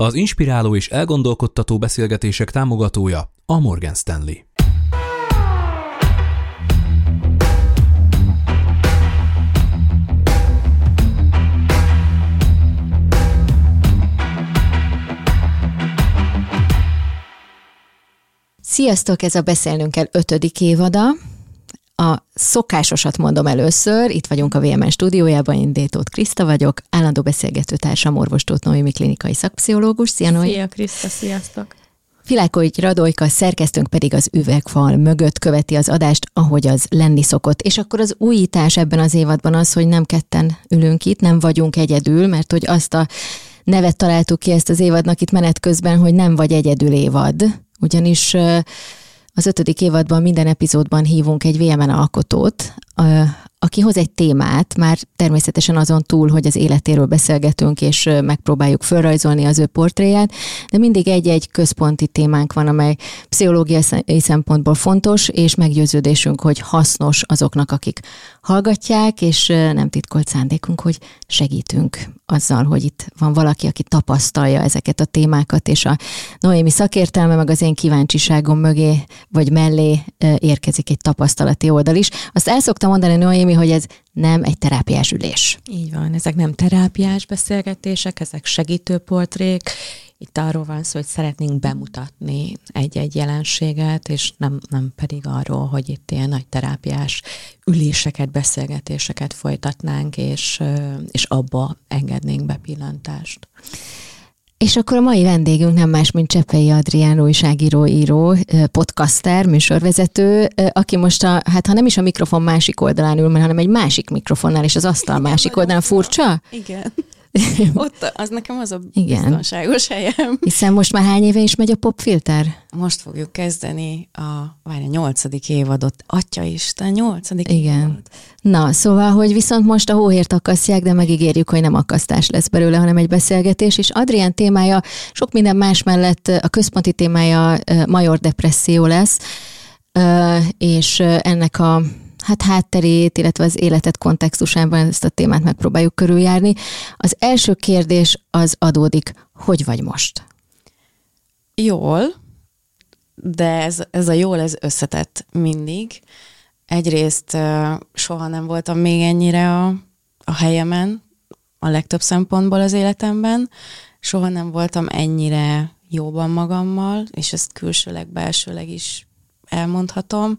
Az inspiráló és elgondolkodtató beszélgetések támogatója a Morgan Stanley. Sziasztok, ez a Beszélnünk kell ötödik évada. A szokásosat mondom először, itt vagyunk a VMN stúdiójában, én Détót Kriszta vagyok, állandó beszélgető társam orvos Tóth Noémi klinikai szakpszichológus. Szia Noémi! Szia Kriszta, sziasztok! Filákovics Radojka, szerkesztőnk pedig az üvegfal mögött követi az adást, ahogy az lenni szokott. És akkor az újítás ebben az évadban az, hogy nem ketten ülünk itt, nem vagyunk egyedül, mert hogy azt a nevet találtuk ki ezt az évadnak itt menet közben, hogy nem vagy egyedül évad. Ugyanis az ötödik évadban minden epizódban hívunk egy VMN alkotót, aki hoz egy témát, már természetesen azon túl, hogy az életéről beszélgetünk, és megpróbáljuk felrajzolni az ő portréját, de mindig egy-egy központi témánk van, amely pszichológiai szempontból fontos, és meggyőződésünk, hogy hasznos azoknak, akik hallgatják, és nem titkolt szándékunk, hogy segítünk azzal, hogy itt van valaki, aki tapasztalja ezeket a témákat, és a Noémi szakértelme, meg az én kíváncsiságom mögé, vagy mellé érkezik egy tapasztalati oldal is. Azt el szoktam mondani, Noémi, hogy ez nem egy terápiás ülés. Így van, ezek nem terápiás beszélgetések, ezek segítőportrék, itt arról van szó, hogy szeretnénk bemutatni egy-egy jelenséget, és nem, nem pedig arról, hogy itt ilyen nagy terápiás üléseket, beszélgetéseket folytatnánk, és, és abba engednénk be pillantást. És akkor a mai vendégünk nem más, mint Cseppei Adrián újságíró, író, podcaster, műsorvezető, aki most a, hát ha nem is a mikrofon másik oldalán ül, hanem egy másik mikrofonnál, és az asztal Igen, másik oldalán. Furcsa? Igen. Ott az nekem az a Igen. biztonságos helyem. Hiszen most már hány éve is megy a popfilter? Most fogjuk kezdeni a, várj, a nyolcadik évadot. Atya Isten, nyolcadik Igen. Évad. Na, szóval, hogy viszont most a hóhért akasztják, de megígérjük, hogy nem akasztás lesz belőle, hanem egy beszélgetés, és Adrián témája sok minden más mellett a központi témája major depresszió lesz, és ennek a hát hátterét, illetve az életet kontextusában ezt a témát megpróbáljuk körüljárni. Az első kérdés az adódik, hogy vagy most? Jól, de ez, ez a jól, ez összetett mindig. Egyrészt soha nem voltam még ennyire a, a helyemen, a legtöbb szempontból az életemben. Soha nem voltam ennyire jóban magammal, és ezt külsőleg, belsőleg is elmondhatom.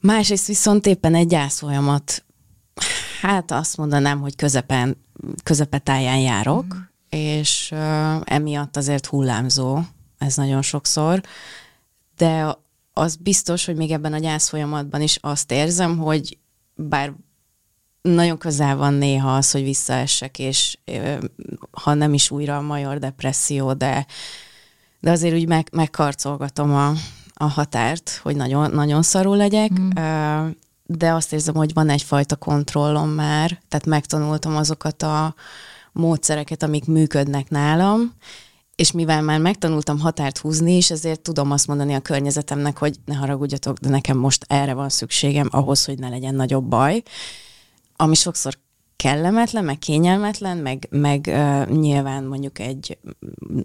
Másrészt viszont éppen egy gyászfolyamat, hát azt mondanám, hogy közepen, közepetáján járok, mm. és uh, emiatt azért hullámzó ez nagyon sokszor, de az biztos, hogy még ebben a gyászfolyamatban is azt érzem, hogy bár nagyon közel van néha az, hogy visszaessek, és ha nem is újra a major depresszió, de, de azért úgy meg, megkarcolgatom a, a határt, hogy nagyon, nagyon szarul legyek, mm. de azt érzem, hogy van egyfajta kontrollom már, tehát megtanultam azokat a módszereket, amik működnek nálam, és mivel már megtanultam határt húzni is, ezért tudom azt mondani a környezetemnek, hogy ne haragudjatok, de nekem most erre van szükségem ahhoz, hogy ne legyen nagyobb baj, ami sokszor kellemetlen, meg kényelmetlen, meg, meg uh, nyilván mondjuk egy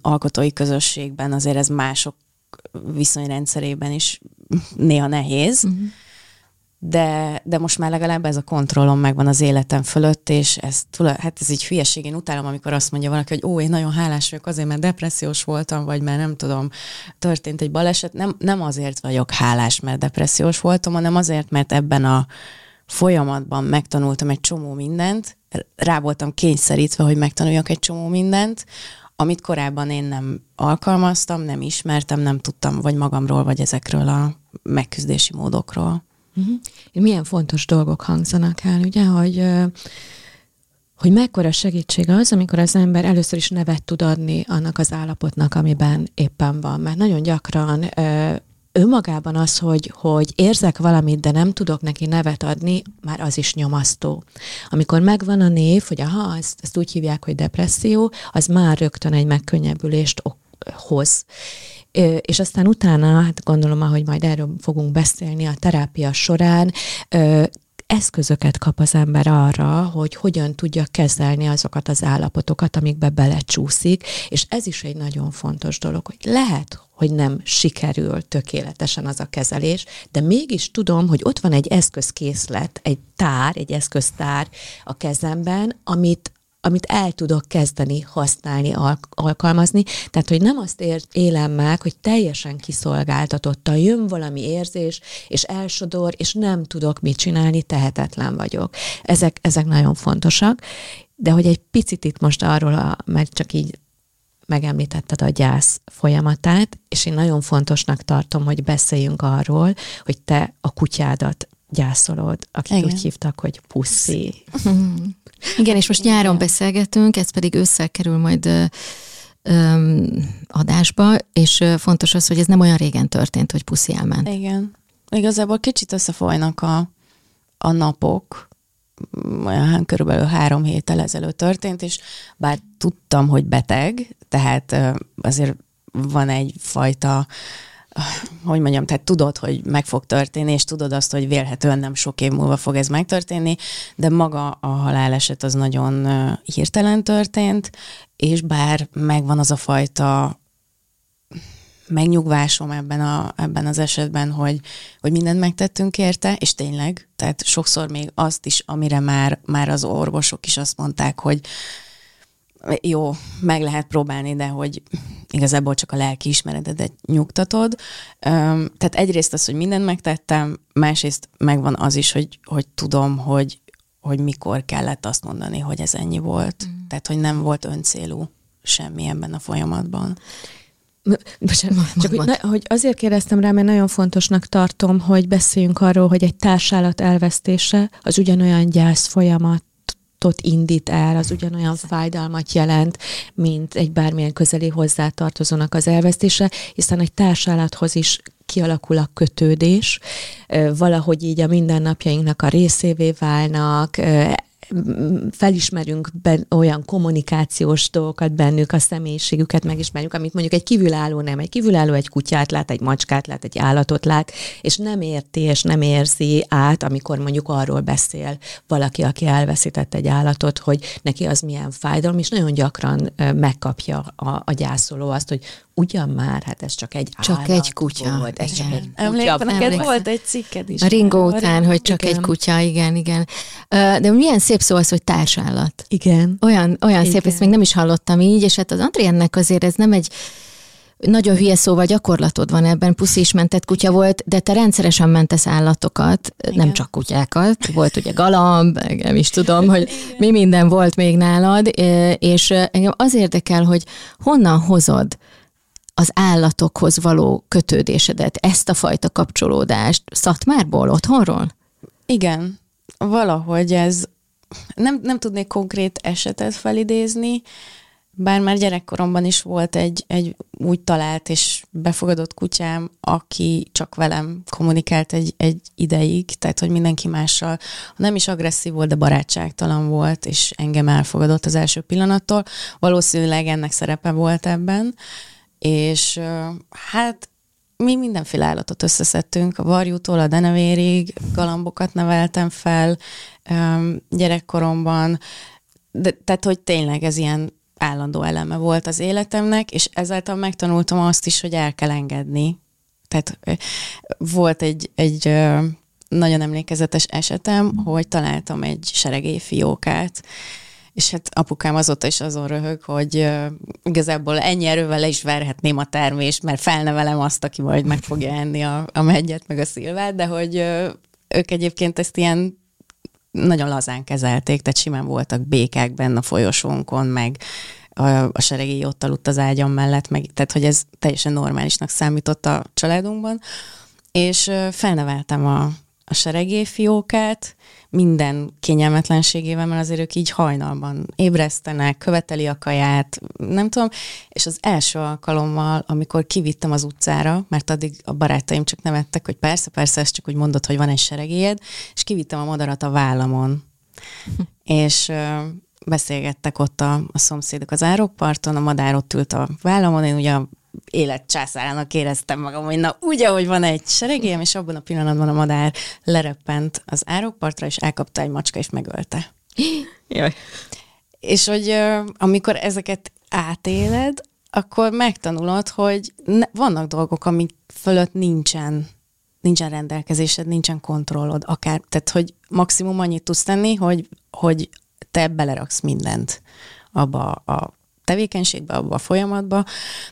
alkotói közösségben azért ez mások viszonyrendszerében is néha nehéz, uh-huh. de, de most már legalább ez a kontrollom megvan az életem fölött, és ez, hát ez így hülyeség, én utálom, amikor azt mondja valaki, hogy ó, én nagyon hálás vagyok azért, mert depressziós voltam, vagy mert nem tudom, történt egy baleset. Nem, nem azért vagyok hálás, mert depressziós voltam, hanem azért, mert ebben a folyamatban megtanultam egy csomó mindent, rá voltam kényszerítve, hogy megtanuljak egy csomó mindent, amit korábban én nem alkalmaztam, nem ismertem, nem tudtam vagy magamról, vagy ezekről a megküzdési módokról. Uh-huh. Milyen fontos dolgok hangzanak el, ugye, hogy hogy mekkora segítség az, amikor az ember először is nevet tud adni annak az állapotnak, amiben éppen van. Mert nagyon gyakran önmagában az, hogy, hogy érzek valamit, de nem tudok neki nevet adni, már az is nyomasztó. Amikor megvan a név, hogy aha, ezt, ezt úgy hívják, hogy depresszió, az már rögtön egy megkönnyebbülést hoz. És aztán utána, hát gondolom, ahogy majd erről fogunk beszélni a terápia során, eszközöket kap az ember arra, hogy hogyan tudja kezelni azokat az állapotokat, amikbe belecsúszik, és ez is egy nagyon fontos dolog, hogy lehet, hogy nem sikerül tökéletesen az a kezelés, de mégis tudom, hogy ott van egy eszközkészlet, egy tár, egy eszköztár a kezemben, amit amit el tudok kezdeni használni, al- alkalmazni. Tehát, hogy nem azt ér- élem meg, hogy teljesen kiszolgáltatottan jön valami érzés, és elsodor, és nem tudok mit csinálni, tehetetlen vagyok. Ezek, ezek nagyon fontosak. De hogy egy picit itt most arról, a, mert csak így megemlítetted a gyász folyamatát, és én nagyon fontosnak tartom, hogy beszéljünk arról, hogy te a kutyádat gyászolod, akik Igen. úgy hívtak, hogy puszi. Igen, és most nyáron beszélgetünk, ez pedig ősszel kerül majd ö, ö, adásba, és fontos az, hogy ez nem olyan régen történt, hogy puszi elment. Igen. Igazából kicsit összefolynak a, a napok, olyan körülbelül három héttel ezelőtt történt, és bár tudtam, hogy beteg, tehát azért van egyfajta hogy mondjam, tehát tudod, hogy meg fog történni, és tudod azt, hogy vélhetően nem sok év múlva fog ez megtörténni, de maga a haláleset az nagyon hirtelen történt, és bár megvan az a fajta megnyugvásom ebben, a, ebben az esetben, hogy, hogy mindent megtettünk érte, és tényleg, tehát sokszor még azt is, amire már, már az orvosok is azt mondták, hogy jó, meg lehet próbálni, de hogy igazából csak a lelki ismeretedet nyugtatod. Tehát egyrészt az, hogy mindent megtettem, másrészt megvan az is, hogy, hogy tudom, hogy, hogy mikor kellett azt mondani, hogy ez ennyi volt. Mm. Tehát, hogy nem volt öncélú semmi ebben a folyamatban. Bocsánat, csak hogy, na, hogy azért kérdeztem rá, mert nagyon fontosnak tartom, hogy beszéljünk arról, hogy egy társállat elvesztése az ugyanolyan gyász folyamat indít el, az ugyanolyan fájdalmat jelent, mint egy bármilyen közeli hozzátartozónak az elvesztése, hiszen egy társállathoz is kialakul a kötődés, valahogy így a mindennapjainknak a részévé válnak, felismerünk ben, olyan kommunikációs dolgokat bennük, a személyiségüket megismerjük, amit mondjuk egy kívülálló nem. Egy kívülálló egy kutyát lát, egy macskát lát, egy állatot lát, és nem érti és nem érzi át, amikor mondjuk arról beszél valaki, aki elveszített egy állatot, hogy neki az milyen fájdalom, és nagyon gyakran megkapja a, a gyászoló azt, hogy ugyan már, hát ez csak egy Csak állat egy kutya, Volt, ez csak egy Emlékszem, kutya. neked emlékszem. volt egy cikked is. A ringó erről. után, hogy csak igen. egy kutya, igen, igen. De milyen szép szó az, hogy társállat. Igen. Olyan, olyan szép, Igen. ezt még nem is hallottam így, és hát az Adriennek azért ez nem egy nagyon hülye szóval gyakorlatod van ebben, puszi is mentett kutya volt, de te rendszeresen mentesz állatokat, Igen. nem csak kutyákat, volt ugye galamb, nem is tudom, hogy mi minden volt még nálad, és engem az érdekel, hogy honnan hozod az állatokhoz való kötődésedet, ezt a fajta kapcsolódást, Szatmárból, otthonról? Igen, valahogy ez, nem, nem tudnék konkrét esetet felidézni, bár már gyerekkoromban is volt egy, egy úgy talált és befogadott kutyám, aki csak velem kommunikált egy, egy ideig, tehát hogy mindenki mással nem is agresszív volt, de barátságtalan volt, és engem elfogadott az első pillanattól. Valószínűleg ennek szerepe volt ebben, és hát mi mindenféle állatot összeszedtünk, a varjútól a denevérig, galambokat neveltem fel gyerekkoromban, de, tehát hogy tényleg ez ilyen állandó eleme volt az életemnek, és ezáltal megtanultam azt is, hogy el kell engedni. Tehát volt egy, egy nagyon emlékezetes esetem, hogy találtam egy seregélyfiókát, és hát apukám azóta is azon röhög, hogy uh, igazából ennyi erővel le is verhetném a termést, mert felnevelem azt, aki majd meg fogja enni a, a megyet, meg a szilvát, de hogy uh, ők egyébként ezt ilyen nagyon lazán kezelték, tehát simán voltak békák benne a folyosónkon, meg a, a seregi ott aludt az ágyam mellett, meg, tehát hogy ez teljesen normálisnak számított a családunkban, és felneveltem a, a seregélyfiókát, minden kényelmetlenségével, mert azért ők így hajnalban ébresztenek, követeli a kaját, nem tudom, és az első alkalommal, amikor kivittem az utcára, mert addig a barátaim csak nevettek, hogy persze, persze, ezt csak úgy mondod, hogy van egy seregélyed, és kivittem a madarat a vállamon. és beszélgettek ott a, a szomszédok az árokparton, a madár ott ült a vállamon, én ugye a életcsászárának éreztem magam, hogy na úgy, ahogy van egy seregém, és abban a pillanatban a madár lereppent az árokpartra, és elkapta egy macska, és megölte. Jaj. És hogy amikor ezeket átéled, akkor megtanulod, hogy ne, vannak dolgok, amik fölött nincsen nincsen rendelkezésed, nincsen kontrollod, akár, tehát hogy maximum annyit tudsz tenni, hogy, hogy te beleraksz mindent abba a tevékenységbe, abba a folyamatba,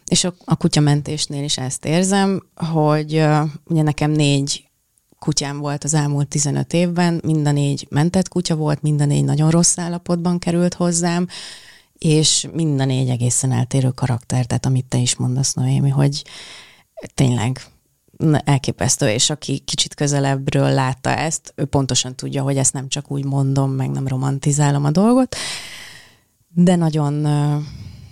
és a, a kutyamentésnél is ezt érzem, hogy uh, ugye nekem négy kutyám volt az elmúlt 15 évben, mind a négy mentett kutya volt, mind a négy nagyon rossz állapotban került hozzám, és mind a négy egészen eltérő karakter, tehát amit te is mondasz, Noémi, hogy tényleg elképesztő, és aki kicsit közelebbről látta ezt, ő pontosan tudja, hogy ezt nem csak úgy mondom, meg nem romantizálom a dolgot, de nagyon,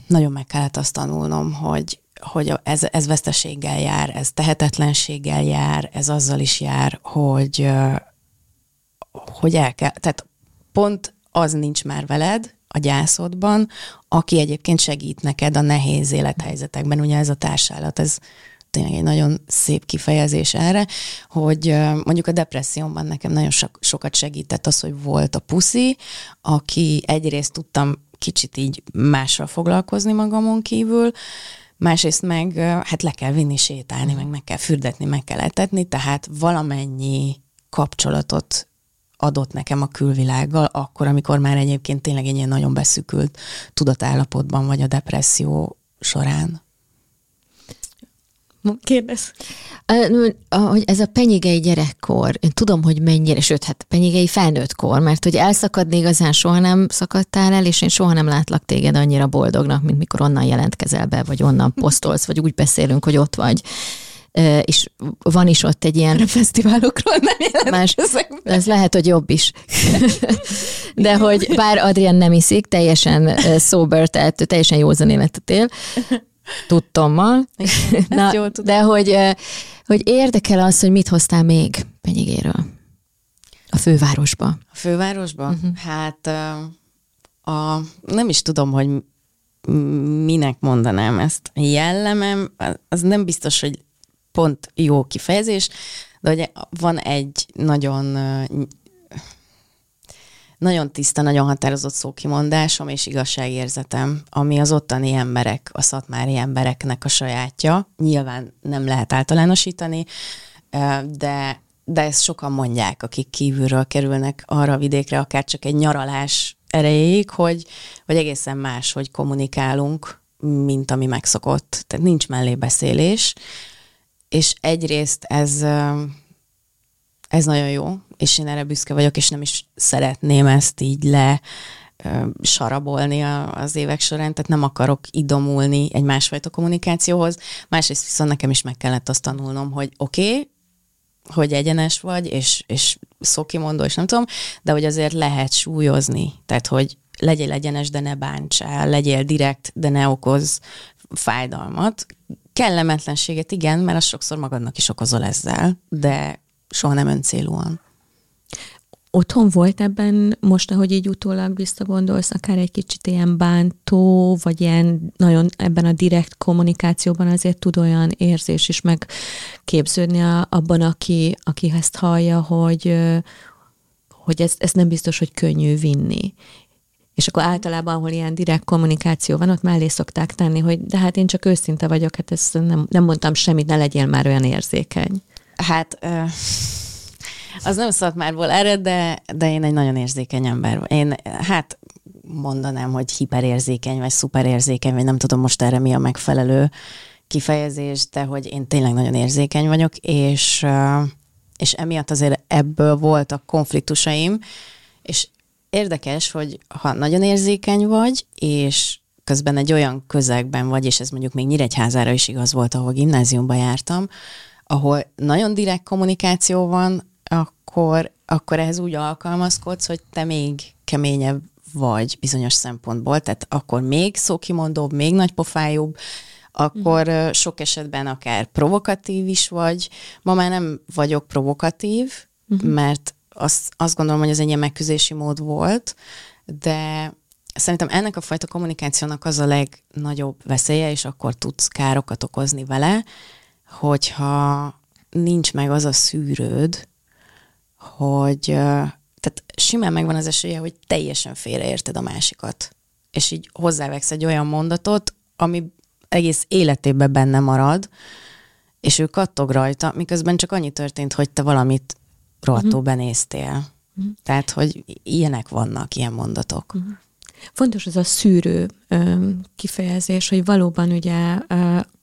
nagyon meg kellett azt tanulnom, hogy, hogy ez, ez veszteséggel jár, ez tehetetlenséggel jár, ez azzal is jár, hogy, hogy el kell, tehát pont az nincs már veled a gyászodban, aki egyébként segít neked a nehéz élethelyzetekben. Ugye ez a társállat, ez tényleg egy nagyon szép kifejezés erre, hogy mondjuk a depressziómban nekem nagyon so- sokat segített az, hogy volt a puszi, aki egyrészt tudtam kicsit így másra foglalkozni magamon kívül, másrészt meg hát le kell vinni sétálni, meg meg kell fürdetni, meg kell etetni, tehát valamennyi kapcsolatot adott nekem a külvilággal, akkor, amikor már egyébként tényleg egy ilyen nagyon beszükült tudatállapotban vagy a depresszió során. Kérdez. Hogy ez a penyigei gyerekkor, én tudom, hogy mennyire, sőt, hát penyigei felnőttkor, mert hogy elszakadni igazán soha nem szakadtál el, és én soha nem látlak téged annyira boldognak, mint mikor onnan jelentkezel be, vagy onnan posztolsz, vagy úgy beszélünk, hogy ott vagy és van is ott egy ilyen... fesztiválokról nem más, Ez lehet, hogy jobb is. De hogy bár Adrian nem iszik, teljesen sober, tehát teljesen józan életet él, tudtommal. Na, jól tudom. De hogy, hogy érdekel az, hogy mit hoztál még Penyigéről a fővárosba. A fővárosba? Uh-huh. Hát a, nem is tudom, hogy minek mondanám ezt. Jellemem, az nem biztos, hogy pont jó kifejezés, de hogy van egy nagyon nagyon tiszta, nagyon határozott szókimondásom és igazságérzetem, ami az ottani emberek, a szatmári embereknek a sajátja. Nyilván nem lehet általánosítani, de, de ezt sokan mondják, akik kívülről kerülnek arra a vidékre, akár csak egy nyaralás erejéig, hogy, hogy egészen más, hogy kommunikálunk, mint ami megszokott. Tehát nincs mellébeszélés, és egyrészt ez, ez nagyon jó, és én erre büszke vagyok, és nem is szeretném ezt így le sarabolni az évek során, tehát nem akarok idomulni egy másfajta kommunikációhoz. Másrészt viszont nekem is meg kellett azt tanulnom, hogy oké, okay, hogy egyenes vagy, és, és szókimondó, és nem tudom, de hogy azért lehet súlyozni. Tehát, hogy legyél egyenes, de ne bántsál, legyél direkt, de ne okoz fájdalmat. Kellemetlenséget igen, mert az sokszor magadnak is okozol ezzel, de soha nem öncélúan. Otthon volt ebben, most, ahogy így utólag visszagondolsz, akár egy kicsit ilyen bántó, vagy ilyen nagyon ebben a direkt kommunikációban azért tud olyan érzés is megképződni abban, aki, aki ezt hallja, hogy, hogy ez, ez nem biztos, hogy könnyű vinni. És akkor általában, ahol ilyen direkt kommunikáció van, ott mellé szokták tenni, hogy de hát én csak őszinte vagyok, hát ezt nem, nem mondtam semmit, ne legyél már olyan érzékeny. Hát... Uh az nem Szatmárból ered, de, de én egy nagyon érzékeny ember. Én, hát mondanám, hogy hiperérzékeny, vagy szuperérzékeny, vagy nem tudom most erre mi a megfelelő kifejezés, de hogy én tényleg nagyon érzékeny vagyok, és, és emiatt azért ebből voltak konfliktusaim, és érdekes, hogy ha nagyon érzékeny vagy, és közben egy olyan közegben vagy, és ez mondjuk még Nyíregyházára is igaz volt, ahol gimnáziumba jártam, ahol nagyon direkt kommunikáció van, akkor, akkor ehhez úgy alkalmazkodsz, hogy te még keményebb vagy bizonyos szempontból, tehát akkor még szókimondóbb, még nagypofájóbb, akkor uh-huh. sok esetben akár provokatív is vagy. Ma már nem vagyok provokatív, uh-huh. mert azt, azt gondolom, hogy ez egy ilyen megküzési mód volt, de szerintem ennek a fajta kommunikációnak az a legnagyobb veszélye, és akkor tudsz károkat okozni vele, hogyha nincs meg az a szűrőd, hogy tehát simán megvan az esélye, hogy teljesen félreérted a másikat. És így hozzávegsz egy olyan mondatot, ami egész életében benne marad, és ő kattog rajta, miközben csak annyi történt, hogy te valamit rohadtul uh-huh. benéztél. Uh-huh. Tehát, hogy ilyenek vannak, ilyen mondatok. Uh-huh. Fontos az a szűrő kifejezés, hogy valóban ugye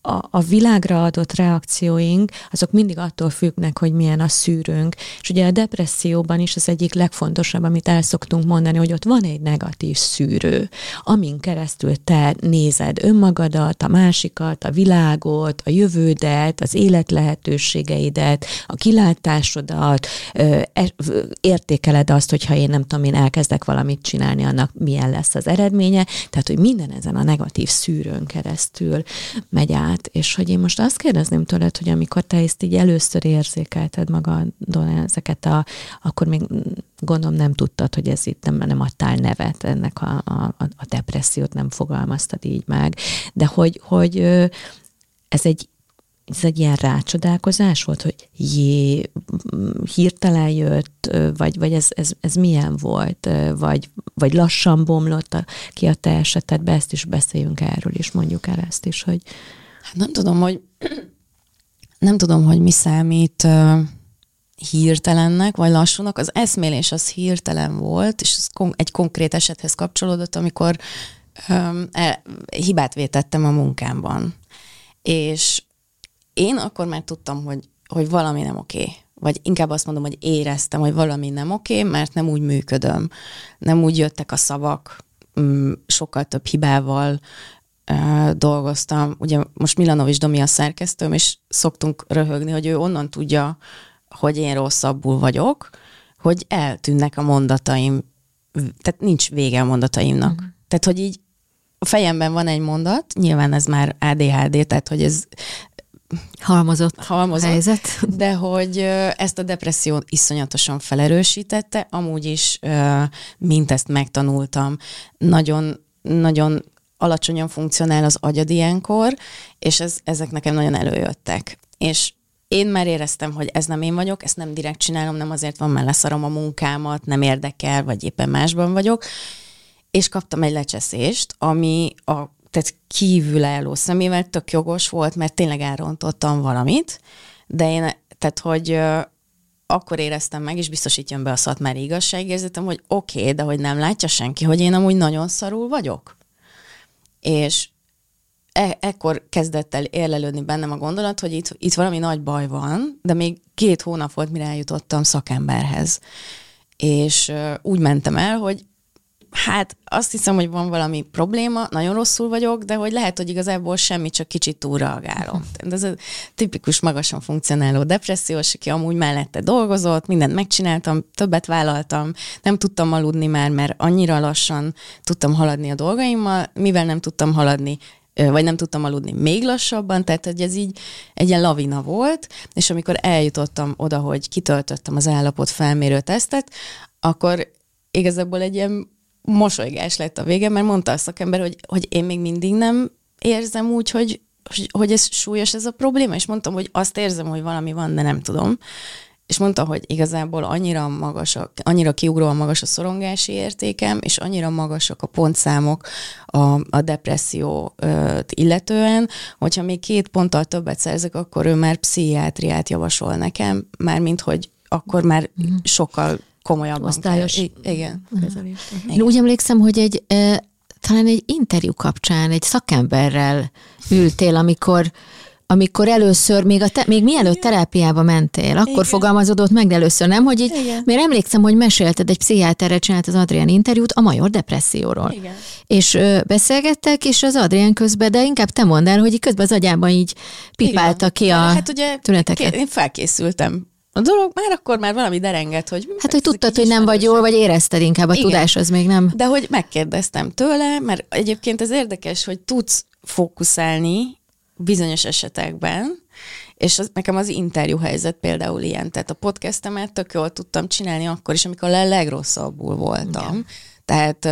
a, a világra adott reakcióink, azok mindig attól függnek, hogy milyen a szűrőnk. És ugye a depresszióban is az egyik legfontosabb, amit el szoktunk mondani, hogy ott van egy negatív szűrő, amin keresztül te nézed önmagadat, a másikat, a világot, a jövődet, az élet lehetőségeidet, a kilátásodat, e, értékeled azt, hogyha én nem tudom, én elkezdek valamit csinálni, annak milyen lesz az eredménye. Tehát, hogy minden ezen a negatív szűrőn keresztül megy át és hogy én most azt kérdezném tőled, hogy amikor te ezt így először érzékelted magadon ezeket a, akkor még gondolom nem tudtad, hogy ez itt nem, nem adtál nevet ennek a, a, a depressziót, nem fogalmaztad így meg, de hogy, hogy ez egy ez egy ilyen rácsodálkozás volt, hogy jé, hirtelen jött, vagy, vagy ez, ez, ez milyen volt, vagy, vagy lassan bomlott a, ki a te esetedbe, ezt is beszéljünk erről, és mondjuk el ezt is, hogy, Hát nem tudom, hogy nem tudom, hogy mi számít uh, hirtelennek, vagy lassúnak. Az eszmélés az hirtelen volt, és ez kon- egy konkrét esethez kapcsolódott, amikor um, el, hibát vétettem a munkámban. És én akkor már tudtam, hogy, hogy valami nem oké. Vagy inkább azt mondom, hogy éreztem, hogy valami nem oké, mert nem úgy működöm. Nem úgy jöttek a szavak, mm, sokkal több hibával, dolgoztam, ugye most Milanovics Domi a szerkesztőm, és szoktunk röhögni, hogy ő onnan tudja, hogy én rosszabbul vagyok, hogy eltűnnek a mondataim, tehát nincs vége a mondataimnak. Uh-huh. Tehát, hogy így a fejemben van egy mondat, nyilván ez már ADHD, tehát, hogy ez halmozott, halmozott helyzet. De hogy ezt a depressziót iszonyatosan felerősítette, amúgy is, mint ezt megtanultam, nagyon, nagyon alacsonyan funkcionál az agyad ilyenkor, és ez, ezek nekem nagyon előjöttek. És én már éreztem, hogy ez nem én vagyok, ezt nem direkt csinálom, nem azért van, mert leszarom a munkámat, nem érdekel, vagy éppen másban vagyok, és kaptam egy lecseszést, ami a tehát kívülálló szemével tök jogos volt, mert tényleg elrontottam valamit, de én, tehát hogy akkor éreztem meg, és biztosítjam be a szatmári igazságérzetem, hogy oké, okay, de hogy nem látja senki, hogy én amúgy nagyon szarul vagyok és e- ekkor kezdett el érlelődni bennem a gondolat, hogy itt, itt valami nagy baj van, de még két hónap volt, mire eljutottam szakemberhez. És uh, úgy mentem el, hogy hát azt hiszem, hogy van valami probléma, nagyon rosszul vagyok, de hogy lehet, hogy igazából semmi, csak kicsit túlreagálom. De ez a tipikus magasan funkcionáló depressziós, aki amúgy mellette dolgozott, mindent megcsináltam, többet vállaltam, nem tudtam aludni már, mert annyira lassan tudtam haladni a dolgaimmal, mivel nem tudtam haladni, vagy nem tudtam aludni még lassabban, tehát hogy ez így egy ilyen lavina volt, és amikor eljutottam oda, hogy kitöltöttem az állapot felmérő tesztet, akkor igazából egy ilyen mosolygás lett a vége, mert mondta a szakember, hogy, hogy én még mindig nem érzem úgy, hogy, hogy, ez súlyos ez a probléma, és mondtam, hogy azt érzem, hogy valami van, de nem tudom. És mondta, hogy igazából annyira magas, a, annyira kiugróan magas a szorongási értékem, és annyira magasak a pontszámok a, a depresszió illetően, hogyha még két ponttal többet szerzek, akkor ő már pszichiátriát javasol nekem, mármint hogy akkor már mm. sokkal komolyabban. Osztályos. Kell. Igen. Uh-huh. Én úgy emlékszem, hogy egy e, talán egy interjú kapcsán egy szakemberrel ültél, amikor amikor először, még, a te, még mielőtt terápiába mentél, akkor Igen. fogalmazódott meg, de először nem, hogy így, Igen. mert emlékszem, hogy mesélted, egy pszichiáterre csinált az Adrián interjút a major depresszióról. Igen. És ö, beszélgettek, és az Adrián közben, de inkább te mondd el, hogy közben az agyában így pipálta Igen. ki a hát ugye, tüneteket. Én felkészültem a dolog már akkor már valami derengett, hogy... Hát, hogy tudtad, hogy nem vagy jól, vagy érezted inkább a Igen. tudás, az még nem... De hogy megkérdeztem tőle, mert egyébként ez érdekes, hogy tudsz fókuszálni bizonyos esetekben, és az, nekem az interjú helyzet például ilyen, tehát a podcastemet tök jól tudtam csinálni akkor is, amikor a legrosszabbul voltam. Igen. Tehát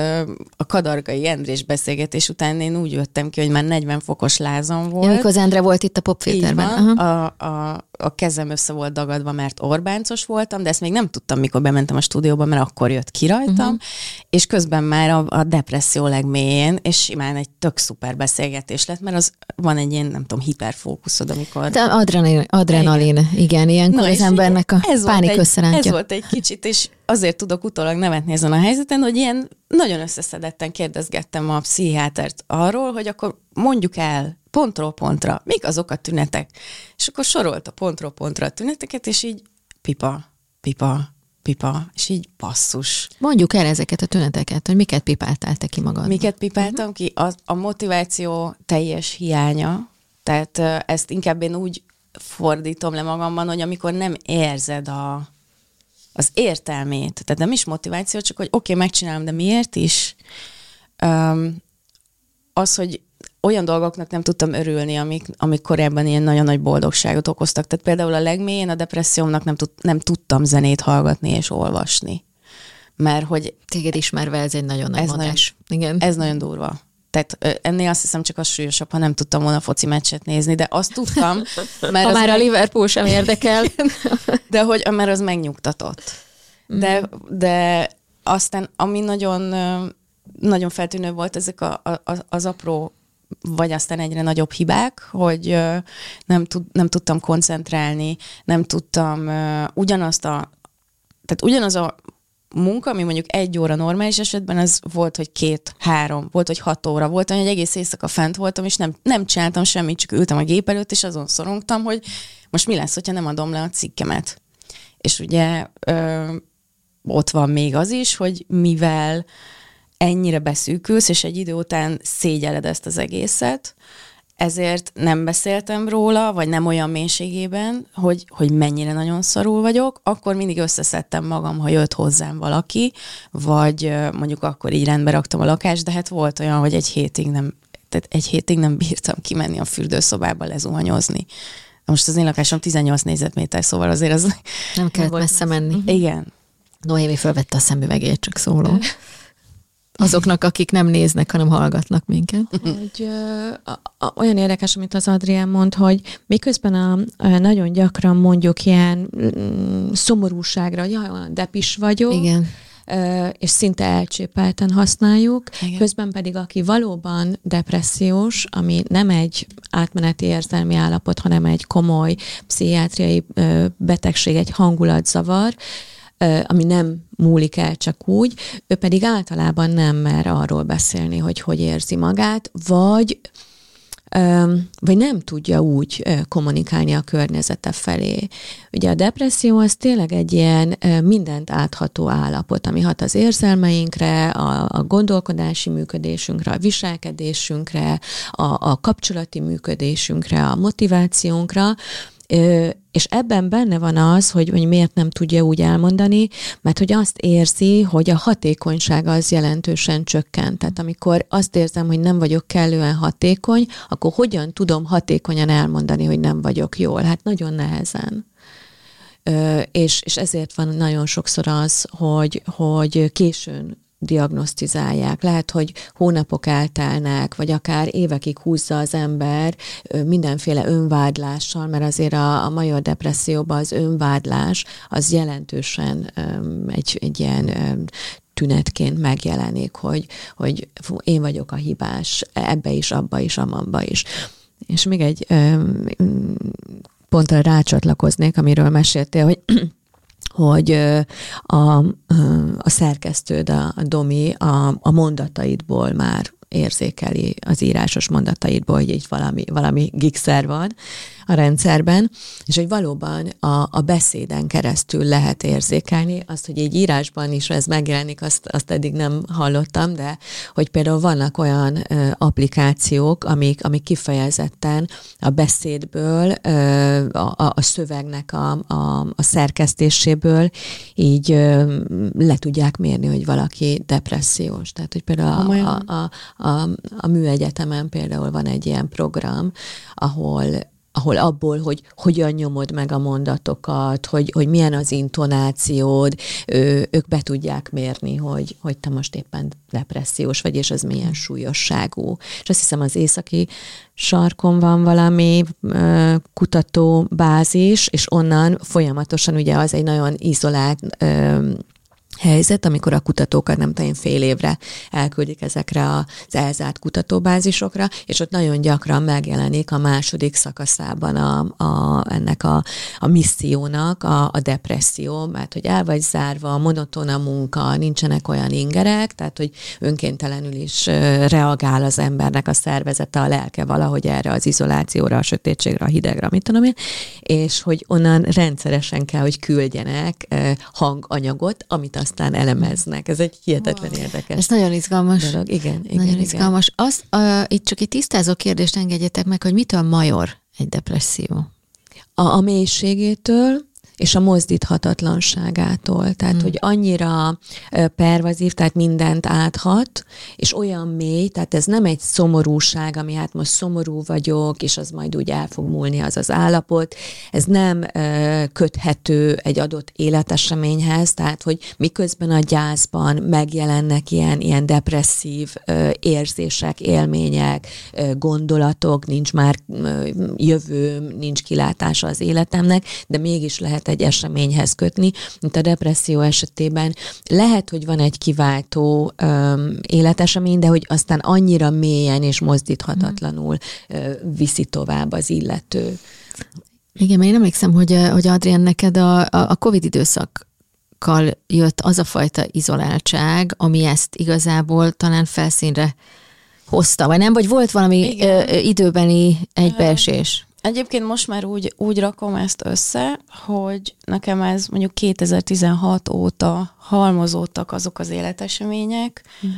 a kadargai Endrés beszélgetés után én úgy jöttem ki, hogy már 40 fokos lázam volt. Amikor az Endre volt itt a popfilterben. A, a, a kezem össze volt dagadva, mert Orbáncos voltam, de ezt még nem tudtam, mikor bementem a stúdióba, mert akkor jött ki rajtam, uh-huh. és közben már a, a depresszió legmélyén, és simán egy tök szuper beszélgetés lett, mert az van egy ilyen, nem tudom, hiperfókuszod, amikor... De adrenalin, adrenalin igen, igen ilyenkor Na, az embernek a ez pánik összerántja. Ez volt egy kicsit, és azért tudok utólag nevetni ezen a helyzeten, hogy ilyen nagyon összeszedetten kérdezgettem a pszichiátert arról, hogy akkor mondjuk el pontról pontra, mik azok a tünetek. És akkor sorolt a pontról pontra a tüneteket, és így pipa, pipa, pipa, és így passzus. Mondjuk el ezeket a tüneteket, hogy miket pipáltál te ki magad. Miket pipáltam uh-huh. ki? A, a motiváció teljes hiánya, tehát ezt inkább én úgy fordítom le magamban, hogy amikor nem érzed a, az értelmét, tehát nem is motiváció, csak hogy oké, okay, megcsinálom, de miért is? Um, az, hogy olyan dolgoknak nem tudtam örülni, amik, amik korábban ilyen nagyon nagy boldogságot okoztak. Tehát például a legmélyén a depressziómnak nem, tud, nem tudtam zenét hallgatni és olvasni. Mert hogy... Téged ismerve ez egy nagyon nagy ez mondás. Nagyon, Igen. Ez nagyon durva. Tehát ennél azt hiszem csak az súlyosabb, ha nem tudtam volna foci meccset nézni, de azt tudtam, mert... Ha már meg... a Liverpool sem érdekel. de hogy mert az megnyugtatott. De, mm. de aztán, ami nagyon, nagyon feltűnő volt, ezek a, a, az apró vagy aztán egyre nagyobb hibák, hogy nem, tud, nem tudtam koncentrálni, nem tudtam ugyanazt a, tehát ugyanaz a munka, ami mondjuk egy óra normális esetben, az volt, hogy két, három, volt, hogy hat óra. Volt, hogy egész éjszaka fent voltam, és nem, nem csináltam semmit, csak ültem a gép előtt, és azon szorongtam, hogy most mi lesz, hogyha nem adom le a cikkemet. És ugye ö, ott van még az is, hogy mivel ennyire beszűkülsz, és egy idő után szégyeled ezt az egészet, ezért nem beszéltem róla, vagy nem olyan mélységében, hogy, hogy mennyire nagyon szarul vagyok, akkor mindig összeszedtem magam, ha jött hozzám valaki, vagy mondjuk akkor így rendbe raktam a lakást, de hát volt olyan, hogy egy hétig nem, tehát egy hétig nem bírtam kimenni a fürdőszobába lezuhanyozni. Most az én lakásom 18 négyzetméter, szóval azért az... Nem kellett messze menni. Igen. Noémi felvette a szemüvegét, csak szóló. azoknak, akik nem néznek, hanem hallgatnak minket. Hogy, ö, olyan érdekes, amit az Adrián mond, hogy miközben a, a nagyon gyakran mondjuk ilyen mm, szomorúságra, hogy jaj, olyan depis vagyok, Igen és szinte elcsépelten használjuk, Igen. közben pedig aki valóban depressziós, ami nem egy átmeneti érzelmi állapot, hanem egy komoly pszichiátriai betegség, egy hangulatzavar, ami nem múlik el csak úgy, ő pedig általában nem mer arról beszélni, hogy hogy érzi magát, vagy vagy nem tudja úgy kommunikálni a környezete felé. Ugye a depresszió az tényleg egy ilyen mindent átható állapot, ami hat az érzelmeinkre, a, a gondolkodási működésünkre, a viselkedésünkre, a, a kapcsolati működésünkre, a motivációnkra, és ebben benne van az, hogy, hogy miért nem tudja úgy elmondani, mert hogy azt érzi, hogy a hatékonysága az jelentősen csökkent. Tehát amikor azt érzem, hogy nem vagyok kellően hatékony, akkor hogyan tudom hatékonyan elmondani, hogy nem vagyok jól? Hát nagyon nehezen. Ö, és, és ezért van nagyon sokszor az, hogy, hogy későn diagnosztizálják. Lehet, hogy hónapok eltelnek, vagy akár évekig húzza az ember mindenféle önvádlással, mert azért a, a major depresszióban az önvádlás az jelentősen egy, egy ilyen tünetként megjelenik, hogy, hogy én vagyok a hibás ebbe is, abba is, amamba is. És még egy pontra rácsatlakoznék, amiről meséltél, hogy hogy a, a szerkesztőd, a, Domi a, a mondataidból már érzékeli az írásos mondataidból, hogy így valami, valami gigszer van, a rendszerben, és hogy valóban a, a beszéden keresztül lehet érzékelni, azt, hogy egy írásban is ez megjelenik, azt, azt eddig nem hallottam, de hogy például vannak olyan ö, applikációk, amik, amik kifejezetten a beszédből, ö, a, a szövegnek a, a, a szerkesztéséből így ö, le tudják mérni, hogy valaki depressziós. Tehát, hogy például a, a, a, a, a műegyetemen például van egy ilyen program, ahol ahol abból, hogy hogyan nyomod meg a mondatokat, hogy, hogy milyen az intonációd, ő, ők be tudják mérni, hogy, hogy te most éppen depressziós vagy, és ez milyen súlyosságú. És azt hiszem az északi sarkon van valami ö, kutatóbázis, és onnan folyamatosan ugye az egy nagyon izolált ö, helyzet, amikor a kutatókat nem tudom, fél évre elküldik ezekre az elzárt kutatóbázisokra, és ott nagyon gyakran megjelenik a második szakaszában a, a, ennek a, a missziónak a, a depresszió, mert hogy el vagy zárva, monoton a munka, nincsenek olyan ingerek, tehát hogy önkéntelenül is reagál az embernek a szervezete, a lelke valahogy erre az izolációra, a sötétségre, a hidegre, mit tudom én, és hogy onnan rendszeresen kell, hogy küldjenek hanganyagot, amit aztán elemeznek. Ez egy hihetetlen wow. érdekes. Ez nagyon izgalmas. Dolog. Igen, igen, nagyon igen. izgalmas. Azt, uh, itt csak egy tisztázó kérdést engedjetek meg, hogy mitől major egy depresszió? A, a mélységétől, és a mozdíthatatlanságától. Tehát, hmm. hogy annyira pervazív, tehát mindent áthat, és olyan mély, tehát ez nem egy szomorúság, ami hát most szomorú vagyok, és az majd úgy el fog múlni az az állapot. Ez nem köthető egy adott életeseményhez, tehát, hogy miközben a gyászban megjelennek ilyen, ilyen depresszív érzések, élmények, gondolatok, nincs már jövő, nincs kilátása az életemnek, de mégis lehet lehet egy eseményhez kötni, mint a depresszió esetében. Lehet, hogy van egy kiváltó öm, életesemény, de hogy aztán annyira mélyen és mozdíthatatlanul ö, viszi tovább az illető. Igen, mert én emlékszem, hogy, hogy Adrián, neked a, a COVID időszak jött az a fajta izoláltság, ami ezt igazából talán felszínre hozta, vagy nem? Vagy volt valami Igen. ö, időbeni egybeesés? Egyébként most már úgy, úgy rakom ezt össze, hogy nekem ez mondjuk 2016 óta halmozódtak azok az életesemények, mm.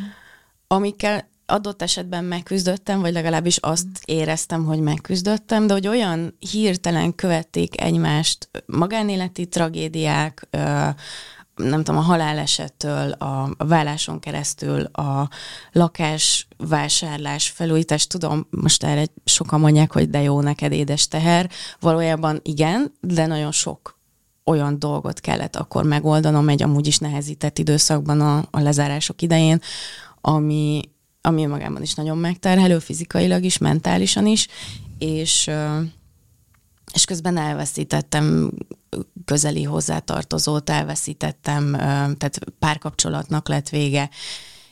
amikkel adott esetben megküzdöttem, vagy legalábbis azt éreztem, hogy megküzdöttem, de hogy olyan hirtelen követték egymást magánéleti tragédiák, nem tudom, a halálesettől, a, a válláson keresztül, a lakásvásárlás, felújítás, tudom, most erre sokan mondják, hogy de jó neked édes teher, valójában igen, de nagyon sok olyan dolgot kellett akkor megoldanom egy amúgy is nehezített időszakban a, a lezárások idején, ami, ami magában is nagyon megterhelő, fizikailag is, mentálisan is, és és közben elveszítettem közeli hozzátartozót, elveszítettem, tehát párkapcsolatnak lett vége.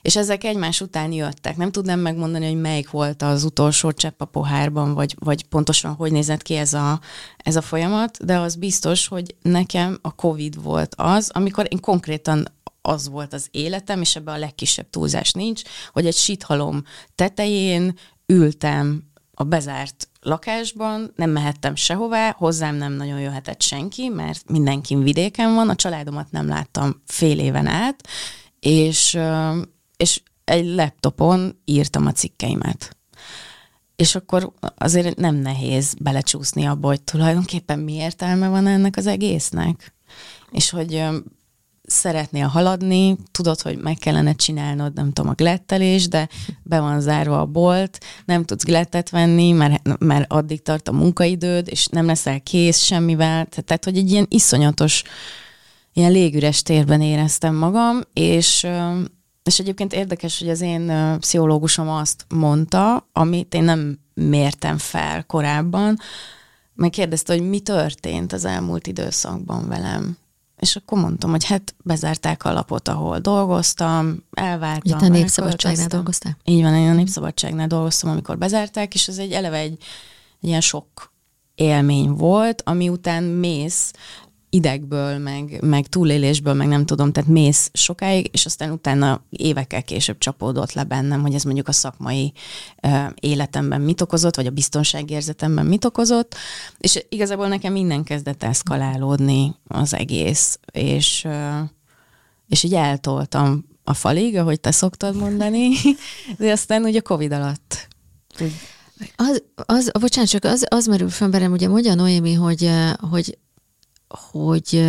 És ezek egymás után jöttek. Nem tudnám megmondani, hogy melyik volt az utolsó csepp a pohárban, vagy, vagy pontosan hogy nézett ki ez a, ez a folyamat, de az biztos, hogy nekem a COVID volt az, amikor én konkrétan az volt az életem, és ebben a legkisebb túlzás nincs, hogy egy sithalom tetején ültem a bezárt lakásban, nem mehettem sehová, hozzám nem nagyon jöhetett senki, mert mindenkin vidéken van, a családomat nem láttam fél éven át, és, és egy laptopon írtam a cikkeimet. És akkor azért nem nehéz belecsúszni abba, hogy tulajdonképpen mi értelme van ennek az egésznek. És hogy szeretnél haladni, tudod, hogy meg kellene csinálnod, nem tudom, a glettelés, de be van zárva a bolt, nem tudsz glettet venni, mert, mert addig tart a munkaidőd, és nem leszel kész semmivel. Tehát, hogy egy ilyen iszonyatos, ilyen légüres térben éreztem magam, és és egyébként érdekes, hogy az én pszichológusom azt mondta, amit én nem mértem fel korábban, megkérdezte, hogy mi történt az elmúlt időszakban velem. És akkor mondtam, hogy hát bezárták a lapot, ahol dolgoztam, elváltam. Ugye te a Népszabadságnál dolgoztál? Így van, én a Népszabadságnál dolgoztam, amikor bezárták, és ez egy eleve egy, egy ilyen sok élmény volt, ami után mész idegből, meg, meg túlélésből, meg nem tudom, tehát mész sokáig, és aztán utána évekkel később csapódott le bennem, hogy ez mondjuk a szakmai uh, életemben mit okozott, vagy a biztonságérzetemben mit okozott, és igazából nekem minden kezdett eszkalálódni az egész, és, uh, és így eltoltam a falig, ahogy te szoktad mondani, de aztán ugye Covid alatt az, az, bocsánat, csak az, az merül fönn bennem, ugye mondja Noémi, hogy, hogy hogy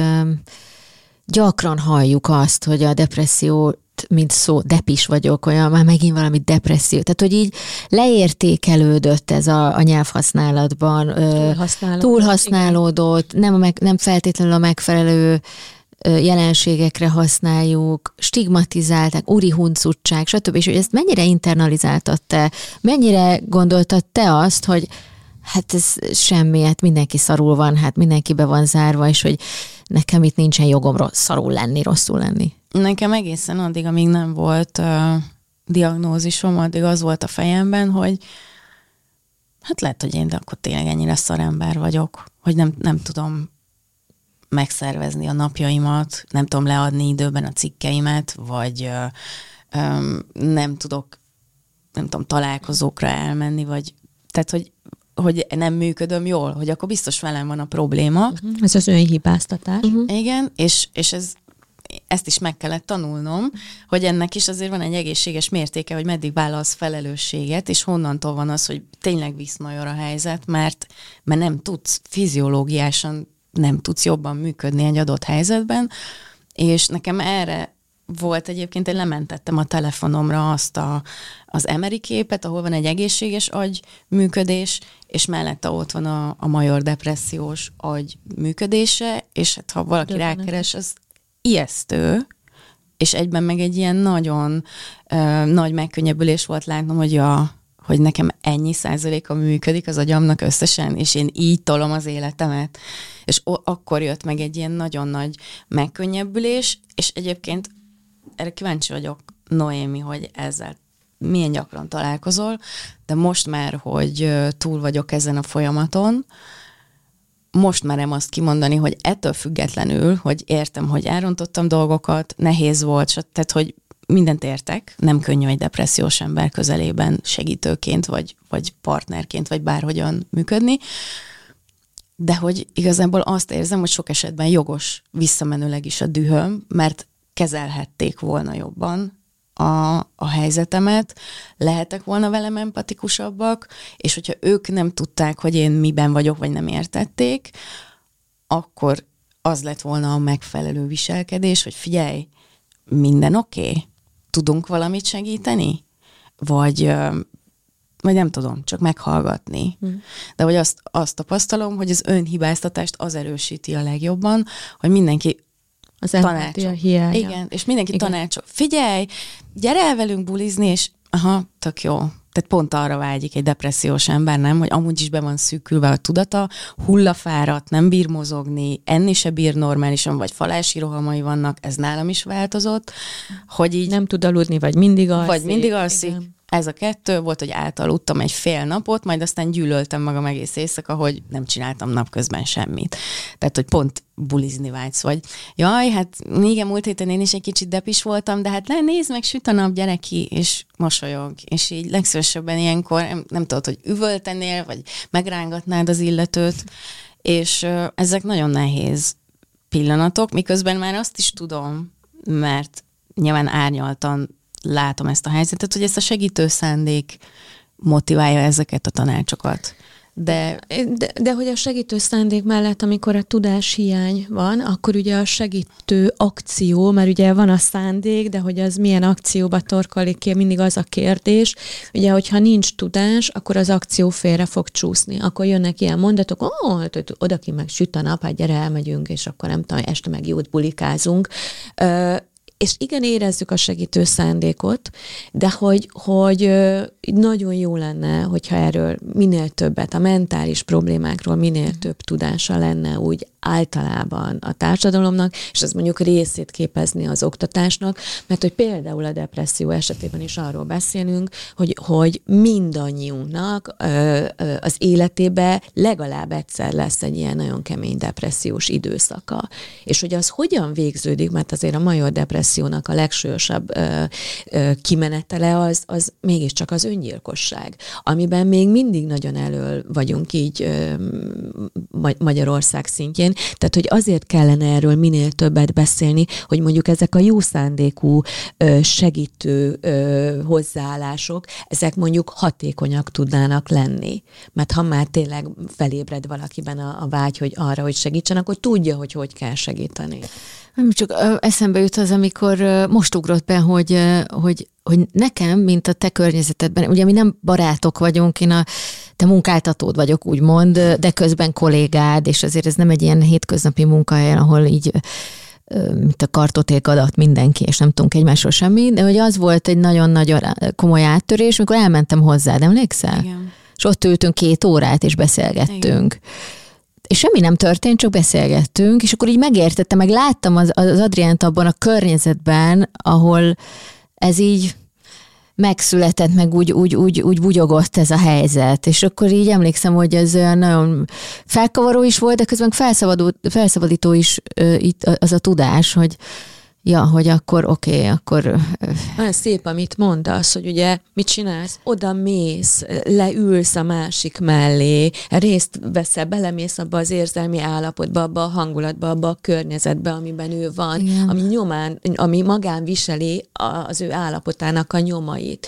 gyakran halljuk azt, hogy a depresszió mint szó, depis vagyok, olyan már megint valami depresszió. Tehát, hogy így leértékelődött ez a, a nyelvhasználatban. Túlhasználódott. Túlhasználódott, nem, a meg, nem feltétlenül a megfelelő jelenségekre használjuk, stigmatizálták, úri huncutság, stb. És hogy ezt mennyire internalizáltad te? Mennyire gondoltad te azt, hogy hát ez semmi, hát mindenki szarul van, hát mindenki be van zárva, és hogy nekem itt nincsen jogom szarul lenni, rosszul lenni. Nekem egészen addig, amíg nem volt uh, diagnózisom, addig az volt a fejemben, hogy hát lehet, hogy én akkor tényleg ennyire szarember vagyok, hogy nem, nem tudom megszervezni a napjaimat, nem tudom leadni időben a cikkeimet, vagy uh, um, nem tudok, nem tudom, találkozókra elmenni, vagy tehát, hogy hogy nem működöm jól, hogy akkor biztos velem van a probléma. Uh-huh. Ez az önhibáztatás. Uh-huh. Igen, és, és ez ezt is meg kellett tanulnom, hogy ennek is azért van egy egészséges mértéke, hogy meddig vállalsz felelősséget, és honnantól van az, hogy tényleg viszmajor a helyzet, mert, mert nem tudsz fiziológiásan nem tudsz jobban működni egy adott helyzetben, és nekem erre volt egyébként, én lementettem a telefonomra azt a, az emeri képet, ahol van egy egészséges agy működés, és mellette ott van a, a major depressziós agy működése, és hát ha valaki De rákeres, az ijesztő, és egyben meg egy ilyen nagyon uh, nagy megkönnyebbülés volt látnom, hogy a, hogy nekem ennyi százaléka működik az agyamnak összesen, és én így tolom az életemet. És akkor jött meg egy ilyen nagyon nagy megkönnyebbülés, és egyébként erre kíváncsi vagyok, Noémi, hogy ezzel milyen gyakran találkozol, de most már, hogy túl vagyok ezen a folyamaton, most merem azt kimondani, hogy ettől függetlenül, hogy értem, hogy elrontottam dolgokat, nehéz volt, tehát hogy mindent értek, nem könnyű egy depressziós ember közelében segítőként, vagy, vagy partnerként, vagy bárhogyan működni, de hogy igazából azt érzem, hogy sok esetben jogos visszamenőleg is a dühöm, mert kezelhették volna jobban a, a helyzetemet, lehetek volna velem empatikusabbak, és hogyha ők nem tudták, hogy én miben vagyok, vagy nem értették, akkor az lett volna a megfelelő viselkedés, hogy figyelj, minden oké? Okay? tudunk valamit segíteni? Vagy, vagy nem tudom, csak meghallgatni. Hmm. De hogy azt, azt tapasztalom, hogy az önhibáztatást az erősíti a legjobban, hogy mindenki az tanácsok. hiánya. Igen, és mindenki Igen. tanácsok. Figyelj, gyere el velünk bulizni, és aha, tök jó. Tehát pont arra vágyik egy depressziós ember, nem? Hogy amúgy is be van szűkülve a tudata, hullafáradt, nem bír mozogni, enni se bír normálisan, vagy falási rohamai vannak, ez nálam is változott, hogy így... Nem tud aludni, vagy mindig alszik. Vagy mindig alszik. Igen. Ez a kettő volt, hogy átaludtam egy fél napot, majd aztán gyűlöltem magam egész éjszaka, hogy nem csináltam napközben semmit. Tehát, hogy pont bulizni vágysz, vagy jaj, hát igen, múlt héten én is egy kicsit depis voltam, de hát le, nézd meg, süt a nap, gyere ki, és mosolyog. És így legszívesebben ilyenkor nem, nem tudod, hogy üvöltenél, vagy megrángatnád az illetőt, és ö, ezek nagyon nehéz pillanatok, miközben már azt is tudom, mert nyilván árnyaltan látom ezt a helyzetet, hogy ezt a segítő szándék motiválja ezeket a tanácsokat. De... de, de hogy a segítő szándék mellett, amikor a tudás hiány van, akkor ugye a segítő akció, mert ugye van a szándék, de hogy az milyen akcióba torkolik ki, mindig az a kérdés. Ugye, hogyha nincs tudás, akkor az akció félre fog csúszni. Akkor jönnek ilyen mondatok, ó, oh, hát, oda ki meg süt a nap, hát gyere, elmegyünk, és akkor nem tudom, este meg jót bulikázunk és igen, érezzük a segítő szándékot, de hogy, hogy nagyon jó lenne, hogyha erről minél többet, a mentális problémákról minél több tudása lenne úgy általában a társadalomnak, és ez mondjuk részét képezni az oktatásnak, mert hogy például a depresszió esetében is arról beszélünk, hogy, hogy mindannyiunknak ö, ö, az életébe legalább egyszer lesz egy ilyen nagyon kemény depressziós időszaka. És hogy az hogyan végződik, mert azért a major depressziónak a legsúlyosabb ö, ö, kimenetele az, az mégiscsak az öngyilkosság, amiben még mindig nagyon elől vagyunk így ö, Magyarország szintjén. Tehát, hogy azért kellene erről minél többet beszélni, hogy mondjuk ezek a jó szándékú segítő hozzáállások, ezek mondjuk hatékonyak tudnának lenni. Mert ha már tényleg felébred valakiben a, a vágy, hogy arra, hogy segítsen, akkor tudja, hogy hogy kell segíteni. Nem csak eszembe jut az, amikor most ugrott be, hogy, hogy, hogy nekem, mint a te környezetedben, ugye mi nem barátok vagyunk, én a te munkáltatód vagyok, úgymond, de közben kollégád, és azért ez nem egy ilyen hétköznapi munkahely, ahol így mint a kartoték adat mindenki, és nem tudunk egymásról semmi, de hogy az volt egy nagyon-nagyon komoly áttörés, amikor elmentem hozzá, emlékszel? Igen. És ott ültünk két órát, és beszélgettünk. Igen és semmi nem történt, csak beszélgettünk, és akkor így megértettem, meg láttam az, az Adriánt abban a környezetben, ahol ez így megszületett, meg úgy, úgy, úgy, úgy bugyogott ez a helyzet. És akkor így emlékszem, hogy ez olyan nagyon felkavaró is volt, de közben felszabadító is itt az a tudás, hogy, Ja, hogy akkor oké, okay, akkor... Nagyon szép, amit mondasz, hogy ugye mit csinálsz? Oda mész, leülsz a másik mellé, részt veszel, belemész abba az érzelmi állapotba, abba a hangulatba, abba a környezetbe, amiben ő van, Igen. ami nyomán, ami magán viseli az ő állapotának a nyomait.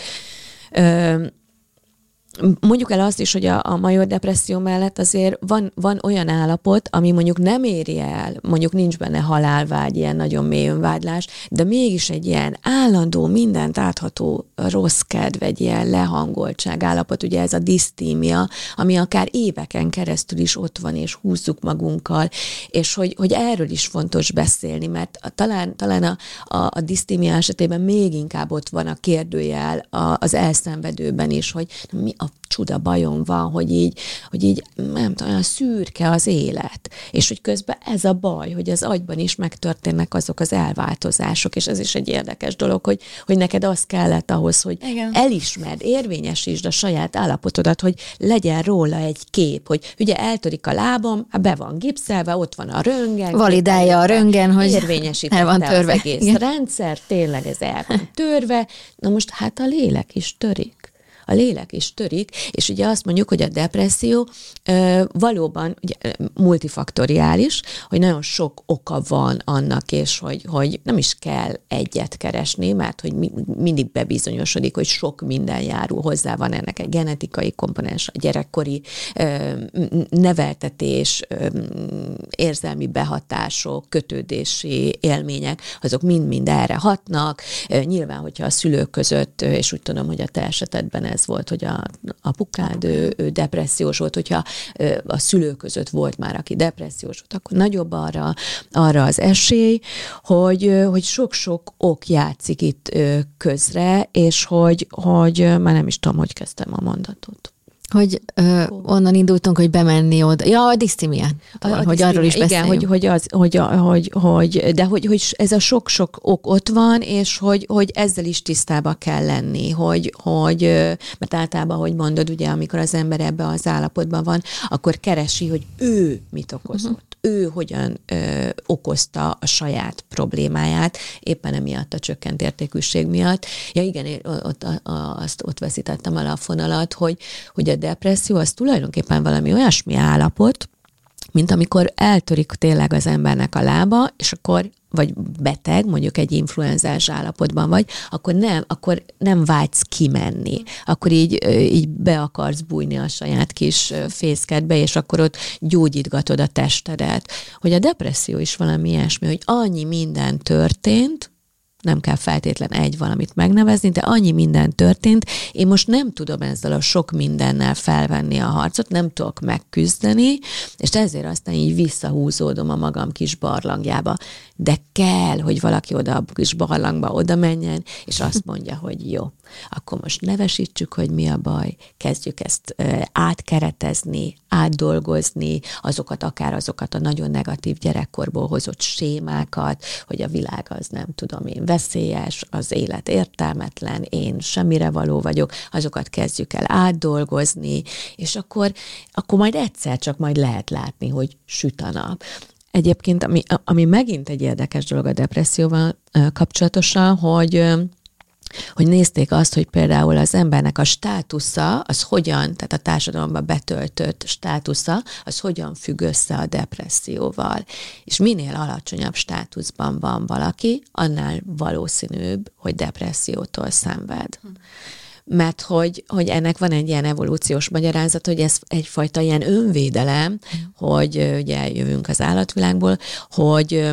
Mondjuk el azt is, hogy a, a major depresszió mellett azért van, van olyan állapot, ami mondjuk nem éri el, mondjuk nincs benne halálvágy, ilyen nagyon mély önvágylás, de mégis egy ilyen állandó, mindent átható rossz kedv, egy ilyen lehangoltság állapot, ugye ez a disztímia, ami akár éveken keresztül is ott van, és húzzuk magunkkal, és hogy, hogy erről is fontos beszélni, mert talán, talán a, a, a disztímia esetében még inkább ott van a kérdőjel a, az elszenvedőben is, hogy mi a csuda bajom van, hogy így, hogy így nem tudom, olyan szürke az élet. És hogy közben ez a baj, hogy az agyban is megtörténnek azok az elváltozások, és ez is egy érdekes dolog, hogy, hogy neked az kellett ahhoz, hogy Igen. elismerd, érvényesítsd a saját állapotodat, hogy legyen róla egy kép, hogy ugye eltörik a lábam, hát be van gipszelve, ott van a röngen. Validálja a röngen, hogy el van törve. az egész Igen. rendszer, tényleg ez el van törve, na most hát a lélek is törik a lélek is törik, és ugye azt mondjuk, hogy a depresszió valóban ugye, multifaktoriális, hogy nagyon sok oka van annak, és hogy, hogy nem is kell egyet keresni, mert hogy mi, mindig bebizonyosodik, hogy sok minden járul hozzá, van ennek egy genetikai komponens, a gyerekkori neveltetés, érzelmi behatások, kötődési élmények, azok mind-mind erre hatnak. Nyilván, hogyha a szülők között, és úgy tudom, hogy a te esetedben ez ez volt, hogy a apukád ő, ő depressziós volt, hogyha a szülők között volt már, aki depressziós volt, akkor nagyobb arra, arra az esély, hogy, hogy sok-sok ok játszik itt közre, és hogy, hogy már nem is tudom, hogy kezdtem a mondatot. Hogy ö, onnan indultunk, hogy bemenni oda. Ja, a disztimia. Hogy arról is Igen, hogy, hogy, az, hogy, hogy, hogy, de hogy, hogy ez a sok-sok ok ott van, és hogy, hogy ezzel is tisztába kell lenni, hogy, hogy, mert általában, hogy mondod, ugye, amikor az ember ebbe az állapotban van, akkor keresi, hogy ő mit okozott. Uh-huh ő hogyan ö, okozta a saját problémáját, éppen emiatt a csökkent értékűség miatt. Ja igen, én ott, a, azt ott veszítettem el a fonalat, hogy, hogy a depresszió az tulajdonképpen valami olyasmi állapot, mint amikor eltörik tényleg az embernek a lába, és akkor vagy beteg, mondjuk egy influenzás állapotban vagy, akkor nem, akkor nem vágysz kimenni. Akkor így, így be akarsz bújni a saját kis fészkedbe, és akkor ott gyógyítgatod a testedet. Hogy a depresszió is valami ilyesmi, hogy annyi minden történt, nem kell feltétlen egy valamit megnevezni, de annyi minden történt, én most nem tudom ezzel a sok mindennel felvenni a harcot, nem tudok megküzdeni, és ezért aztán így visszahúzódom a magam kis barlangjába. De kell, hogy valaki oda a kis barlangba oda menjen, és azt mondja, hogy jó, akkor most nevesítsük, hogy mi a baj, kezdjük ezt átkeretezni, átdolgozni, azokat, akár azokat a nagyon negatív gyerekkorból hozott sémákat, hogy a világ az nem tudom én veszélyes, az élet értelmetlen, én semmire való vagyok, azokat kezdjük el átdolgozni, és akkor, akkor majd egyszer csak majd lehet látni, hogy süt a nap. Egyébként, ami, ami megint egy érdekes dolog a depresszióval kapcsolatosan, hogy hogy nézték azt, hogy például az embernek a státusza, az hogyan, tehát a társadalomban betöltött státusza, az hogyan függ össze a depresszióval. És minél alacsonyabb státuszban van valaki, annál valószínűbb, hogy depressziótól szenved. Mert hogy, hogy ennek van egy ilyen evolúciós magyarázat, hogy ez egyfajta ilyen önvédelem, hogy ugye jövünk az állatvilágból, hogy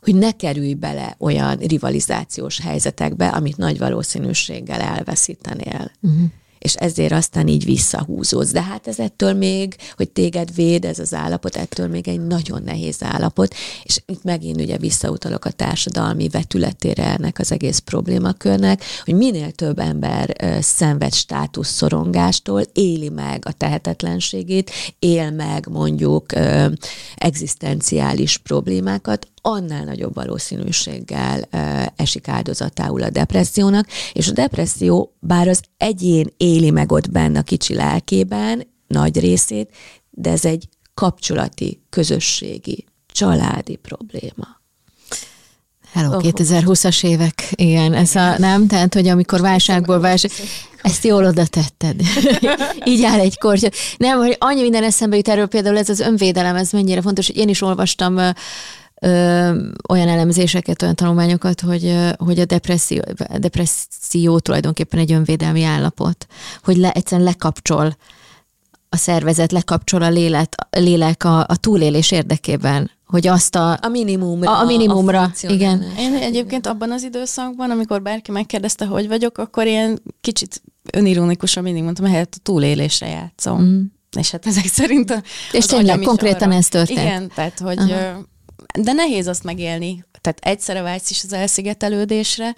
hogy ne kerülj bele olyan rivalizációs helyzetekbe, amit nagy valószínűséggel elveszítenél. Uh-huh és ezért aztán így visszahúzódsz. De hát ez ettől még, hogy téged véd ez az állapot, ettől még egy nagyon nehéz állapot, és itt megint ugye visszautalok a társadalmi vetületére ennek az egész problémakörnek, hogy minél több ember szenved státuszszorongástól, éli meg a tehetetlenségét, él meg mondjuk egzisztenciális problémákat, annál nagyobb valószínűséggel esik áldozatául a depressziónak, és a depresszió, bár az egyén éli meg ott benne a kicsi lelkében, nagy részét, de ez egy kapcsolati, közösségi, családi probléma. Hello, oh. 2020-as évek, igen, ez a, nem? Tehát, hogy amikor válságból válság, ezt jól oda tetted. Így áll egy korty. Nem, hogy annyi minden eszembe jut erről, például ez az önvédelem, ez mennyire fontos, hogy én is olvastam ö, olyan elemzéseket, olyan tanulmányokat, hogy, hogy a depresszió, a depresszió tulajdonképpen egy önvédelmi állapot, hogy le, egyszerűen lekapcsol a szervezet, lekapcsol a lélek, a, lélek a, a túlélés érdekében, hogy azt a... A minimumra. A, a minimumra, a igen. Én egyébként abban az időszakban, amikor bárki megkérdezte, hogy vagyok, akkor ilyen kicsit önironikus a mindig mondtam, helyett a túlélésre játszom. Mm. És hát ezek szerint a, És tényleg konkrétan arra, ez történt. Igen, tehát hogy Aha de nehéz azt megélni. Tehát egyszerre vágysz is az elszigetelődésre,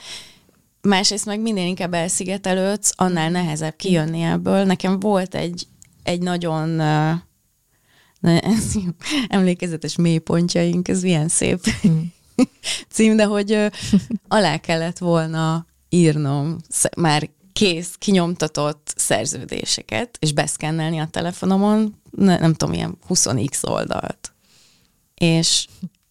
másrészt meg minél inkább elszigetelődsz, annál nehezebb kijönni ebből. Nekem volt egy, egy nagyon na, ez emlékezetes mélypontjaink, ez milyen szép mm. cím, de hogy alá kellett volna írnom már kész, kinyomtatott szerződéseket, és beszkennelni a telefonomon, ne, nem tudom, ilyen 20x oldalt. És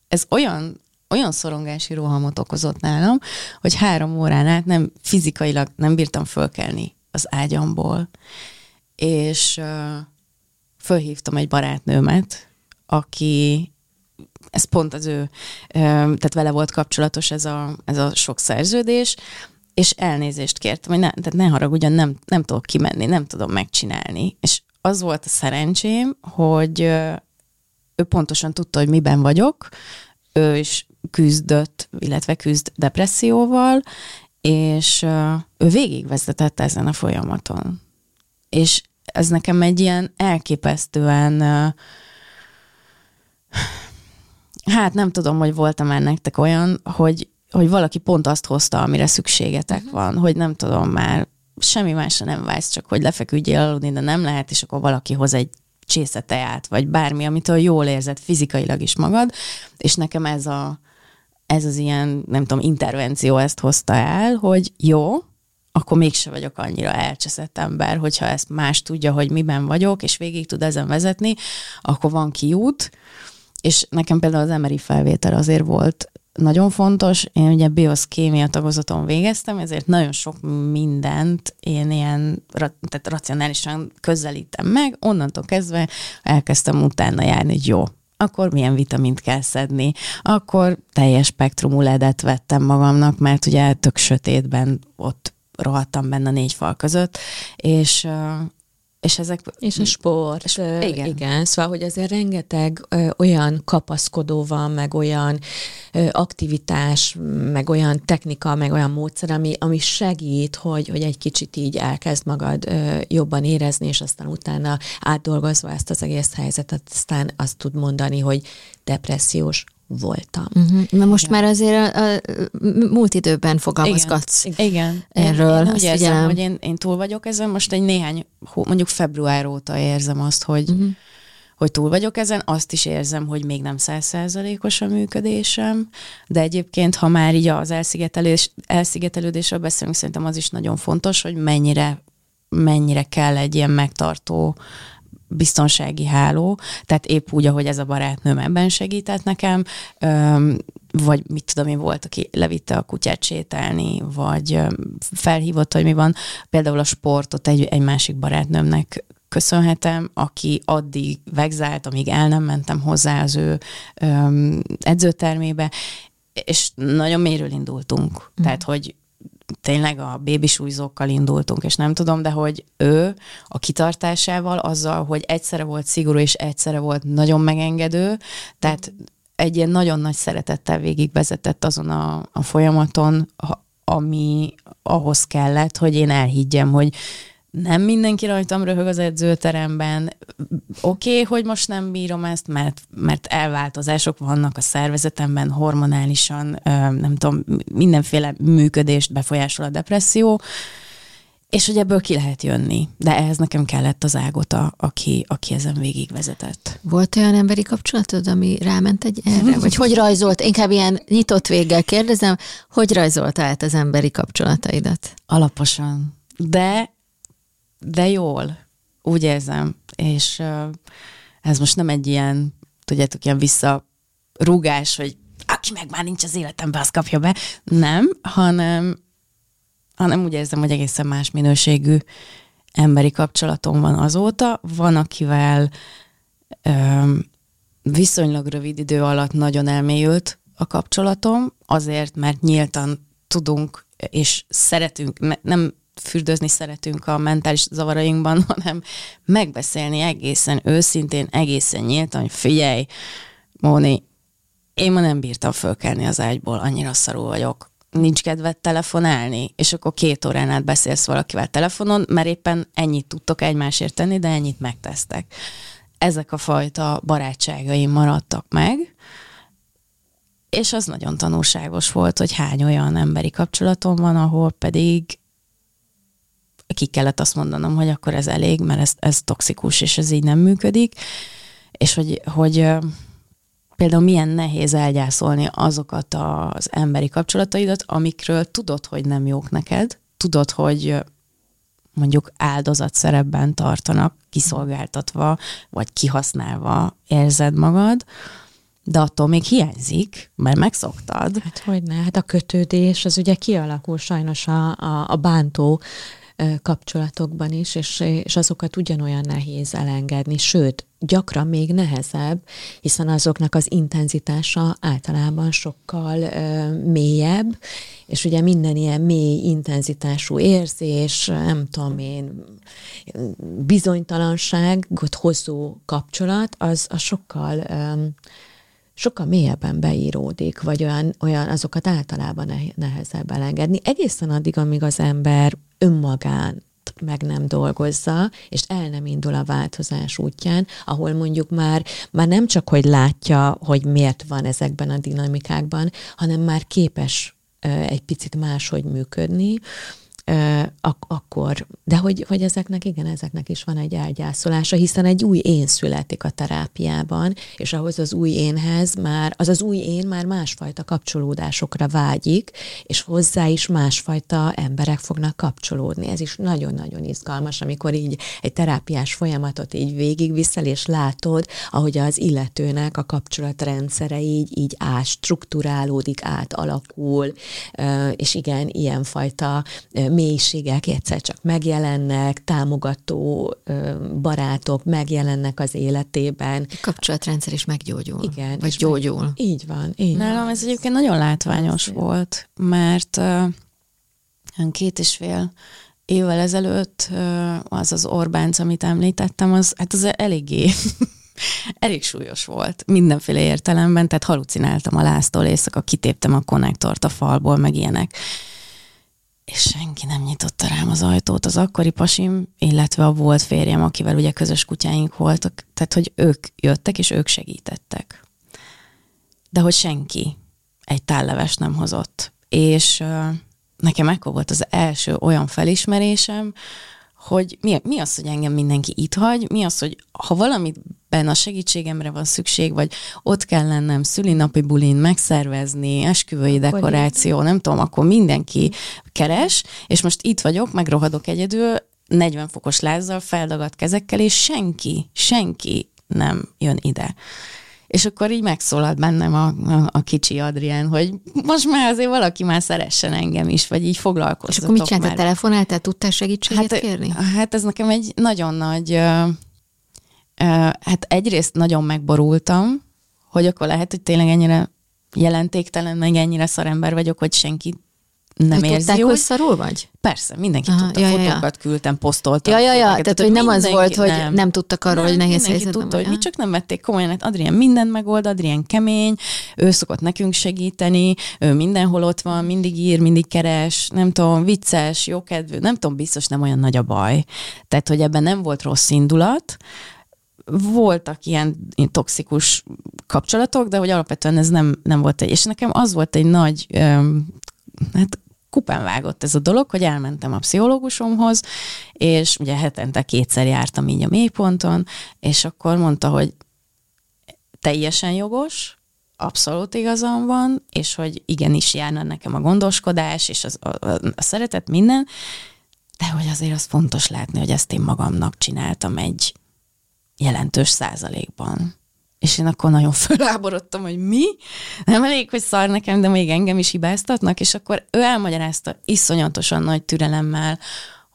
ez olyan, olyan szorongási rohamot okozott nálam, hogy három órán át nem fizikailag nem bírtam fölkelni az ágyamból. És uh, fölhívtam egy barátnőmet, aki ez pont az ő, tehát vele volt kapcsolatos ez a, ez a sok szerződés, és elnézést kértem, hogy ne, tehát ne haragudjon, nem, nem tudok kimenni, nem tudom megcsinálni. És az volt a szerencsém, hogy ő pontosan tudta, hogy miben vagyok, ő is küzdött, illetve küzd depresszióval, és ő végigvezetett ezen a folyamaton. És ez nekem egy ilyen elképesztően hát nem tudom, hogy voltam már nektek olyan, hogy, hogy valaki pont azt hozta, amire szükségetek uh-huh. van, hogy nem tudom már, semmi másra nem vágysz, csak hogy lefeküdjél aludni, de nem lehet, és akkor valaki hoz egy csésze teát, vagy bármi, amitől jól érzed fizikailag is magad, és nekem ez a ez az ilyen, nem tudom, intervenció ezt hozta el, hogy jó, akkor mégse vagyok annyira elcseszett ember, hogyha ezt más tudja, hogy miben vagyok, és végig tud ezen vezetni, akkor van kiút, és nekem például az emeri felvétel azért volt nagyon fontos. Én ugye bioszkémia tagozaton végeztem, ezért nagyon sok mindent én ilyen tehát racionálisan közelítem meg. Onnantól kezdve elkezdtem utána járni, hogy jó, akkor milyen vitamint kell szedni, akkor teljes spektrumú ledet vettem magamnak, mert ugye tök sötétben ott rohadtam benne négy fal között, és és ezek... És a sport. És, igen. igen. Szóval, hogy azért rengeteg ö, olyan kapaszkodó van, meg olyan ö, aktivitás, meg olyan technika, meg olyan módszer, ami, ami segít, hogy, hogy egy kicsit így elkezd magad ö, jobban érezni, és aztán utána átdolgozva ezt az egész helyzetet, aztán azt tud mondani, hogy depressziós voltam. Uh-huh. Na most Igen. már azért a, a, múlt időben fogalmazgatsz Igen. Igen. erről. Én, én úgy érzem, hogy én, én túl vagyok ezen, most egy néhány, mondjuk február óta érzem azt, hogy, uh-huh. hogy túl vagyok ezen, azt is érzem, hogy még nem százszázalékos a működésem, de egyébként, ha már így az elszigetelés, elszigetelődésről beszélünk, szerintem az is nagyon fontos, hogy mennyire, mennyire kell egy ilyen megtartó biztonsági háló, tehát épp úgy, ahogy ez a barátnőm ebben segített nekem, vagy mit tudom én, volt, aki levitte a kutyát sétálni, vagy felhívott, hogy mi van. Például a sportot egy, egy másik barátnőmnek köszönhetem, aki addig vegzált, amíg el nem mentem hozzá az ő öm, edzőtermébe, és nagyon mélyről indultunk. Mm. Tehát, hogy tényleg a bébisújzókkal indultunk, és nem tudom, de hogy ő a kitartásával, azzal, hogy egyszerre volt szigorú, és egyszerre volt nagyon megengedő, tehát egy ilyen nagyon nagy szeretettel végigvezetett azon a, a folyamaton, ami ahhoz kellett, hogy én elhiggyem, hogy nem mindenki rajtam röhög az edzőteremben. Oké, okay, hogy most nem bírom ezt, mert, mert elváltozások vannak a szervezetemben, hormonálisan, nem tudom, mindenféle működést befolyásol a depresszió, és hogy ebből ki lehet jönni. De ehhez nekem kellett az ágota, aki, aki ezen végigvezetett. Volt olyan emberi kapcsolatod, ami ráment egy erre? Vagy hogy rajzolt, inkább ilyen nyitott véggel kérdezem, hogy rajzolt át az emberi kapcsolataidat? Alaposan. De de jól, úgy érzem, és ez most nem egy ilyen, tudjátok, ilyen visszarúgás, hogy aki meg már nincs az életemben, az kapja be. Nem, hanem, hanem úgy érzem, hogy egészen más minőségű emberi kapcsolatom van azóta. Van, akivel ö, viszonylag rövid idő alatt nagyon elmélyült a kapcsolatom, azért, mert nyíltan tudunk és szeretünk, nem fürdőzni szeretünk a mentális zavarainkban, hanem megbeszélni egészen őszintén, egészen nyíltan, hogy figyelj, Móni, én ma nem bírtam fölkelni az ágyból, annyira szarú vagyok. Nincs kedved telefonálni, és akkor két órán át beszélsz valakivel telefonon, mert éppen ennyit tudtok egymásért tenni, de ennyit megtesztek. Ezek a fajta barátságaim maradtak meg, és az nagyon tanulságos volt, hogy hány olyan emberi kapcsolatom van, ahol pedig ki kellett azt mondanom, hogy akkor ez elég, mert ez, ez toxikus, és ez így nem működik, és hogy, hogy például milyen nehéz elgyászolni azokat az emberi kapcsolataidat, amikről tudod, hogy nem jók neked, tudod, hogy mondjuk áldozat szerepben tartanak, kiszolgáltatva, vagy kihasználva érzed magad, de attól még hiányzik, mert megszoktad. Hát hogy ne, hát a kötődés az ugye kialakul sajnos a, a, a bántó kapcsolatokban is, és, és azokat ugyanolyan nehéz elengedni, sőt, gyakran még nehezebb, hiszen azoknak az intenzitása általában sokkal ö, mélyebb, és ugye minden ilyen mély intenzitású érzés, nem tudom én, bizonytalanságot hozó kapcsolat, az, az sokkal ö, sokkal mélyebben beíródik, vagy olyan, olyan azokat általában nehezebb elengedni. Egészen addig, amíg az ember önmagán meg nem dolgozza, és el nem indul a változás útján, ahol mondjuk már, már nem csak, hogy látja, hogy miért van ezekben a dinamikákban, hanem már képes egy picit máshogy működni, ak- akkor, de hogy, hogy ezeknek, igen, ezeknek is van egy elgyászolása, hiszen egy új én születik a terápiában, és ahhoz az új énhez már, az az új én már másfajta kapcsolódásokra vágyik, és hozzá is másfajta emberek fognak kapcsolódni. Ez is nagyon-nagyon izgalmas, amikor így egy terápiás folyamatot így végigviszel, és látod, ahogy az illetőnek a kapcsolatrendszere így, így átstruktúrálódik, átalakul, és igen, ilyenfajta mélységek egyszer csak megjelennek, támogató barátok megjelennek az életében. A kapcsolatrendszer is meggyógyul. Igen. Vagy gyógyul. Meg, így van. Így Nálam van. ez egyébként nagyon látványos ez volt, mert uh, két és fél évvel ezelőtt uh, az az Orbánc, amit említettem, az, hát az eléggé elég súlyos volt mindenféle értelemben, tehát halucináltam a láztól éjszaka, kitéptem a konnektort a falból, meg ilyenek és senki nem nyitotta rám az ajtót. Az akkori pasim, illetve a volt férjem, akivel ugye közös kutyáink voltak, tehát hogy ők jöttek, és ők segítettek. De hogy senki egy tálleves nem hozott. És uh, nekem ekkor volt az első olyan felismerésem, hogy mi, mi az, hogy engem mindenki itt hagy, mi az, hogy ha valamiben a segítségemre van szükség, vagy ott kell lennem szülinapi bulin megszervezni, esküvői akkor dekoráció, nem tudom, akkor mindenki keres, és most itt vagyok, megrohadok egyedül, 40 fokos lázzal, feldagadt kezekkel, és senki, senki nem jön ide. És akkor így megszólalt bennem a, a, a kicsi Adrián, hogy most már azért valaki már szeressen engem is, vagy így foglalkoztatok És akkor mit csinált? már. Telefonáltál? Tudtál segítséget Hát, kérni? Hát ez nekem egy nagyon nagy, ö, ö, hát egyrészt nagyon megborultam, hogy akkor lehet, hogy tényleg ennyire jelentéktelen, meg ennyire szarember vagyok, hogy senki nem hogy érzi tudták, úgy. hogy szarul vagy? Persze, mindenki Aha, tudta, ja, ja, ja. fotókat küldtem, posztoltam. Ja, ja, ja, képeket, tehát, hogy nem az volt, hogy nem tudtak arról, hogy nehéz helyzetben tudta, hogy mi csak nem vették komolyan, hát Adrián mindent megold, Adrián kemény, ő szokott nekünk segíteni, ő mindenhol ott van, mindig ír, mindig keres, nem tudom, vicces, jókedvű, nem tudom, biztos nem olyan nagy a baj. Tehát, hogy ebben nem volt rossz indulat, voltak ilyen toxikus kapcsolatok, de hogy alapvetően ez nem, nem volt egy, és nekem az volt egy nagy, hát kupán vágott ez a dolog, hogy elmentem a pszichológusomhoz, és ugye hetente kétszer jártam így a mélyponton, és akkor mondta, hogy teljesen jogos, abszolút igazam van, és hogy igenis járna nekem a gondoskodás, és az, a, a, a szeretet, minden, de hogy azért az fontos látni, hogy ezt én magamnak csináltam egy jelentős százalékban. És én akkor nagyon föláborodtam, hogy mi? Nem elég, hogy szar nekem, de még engem is hibáztatnak, és akkor ő elmagyarázta iszonyatosan nagy türelemmel,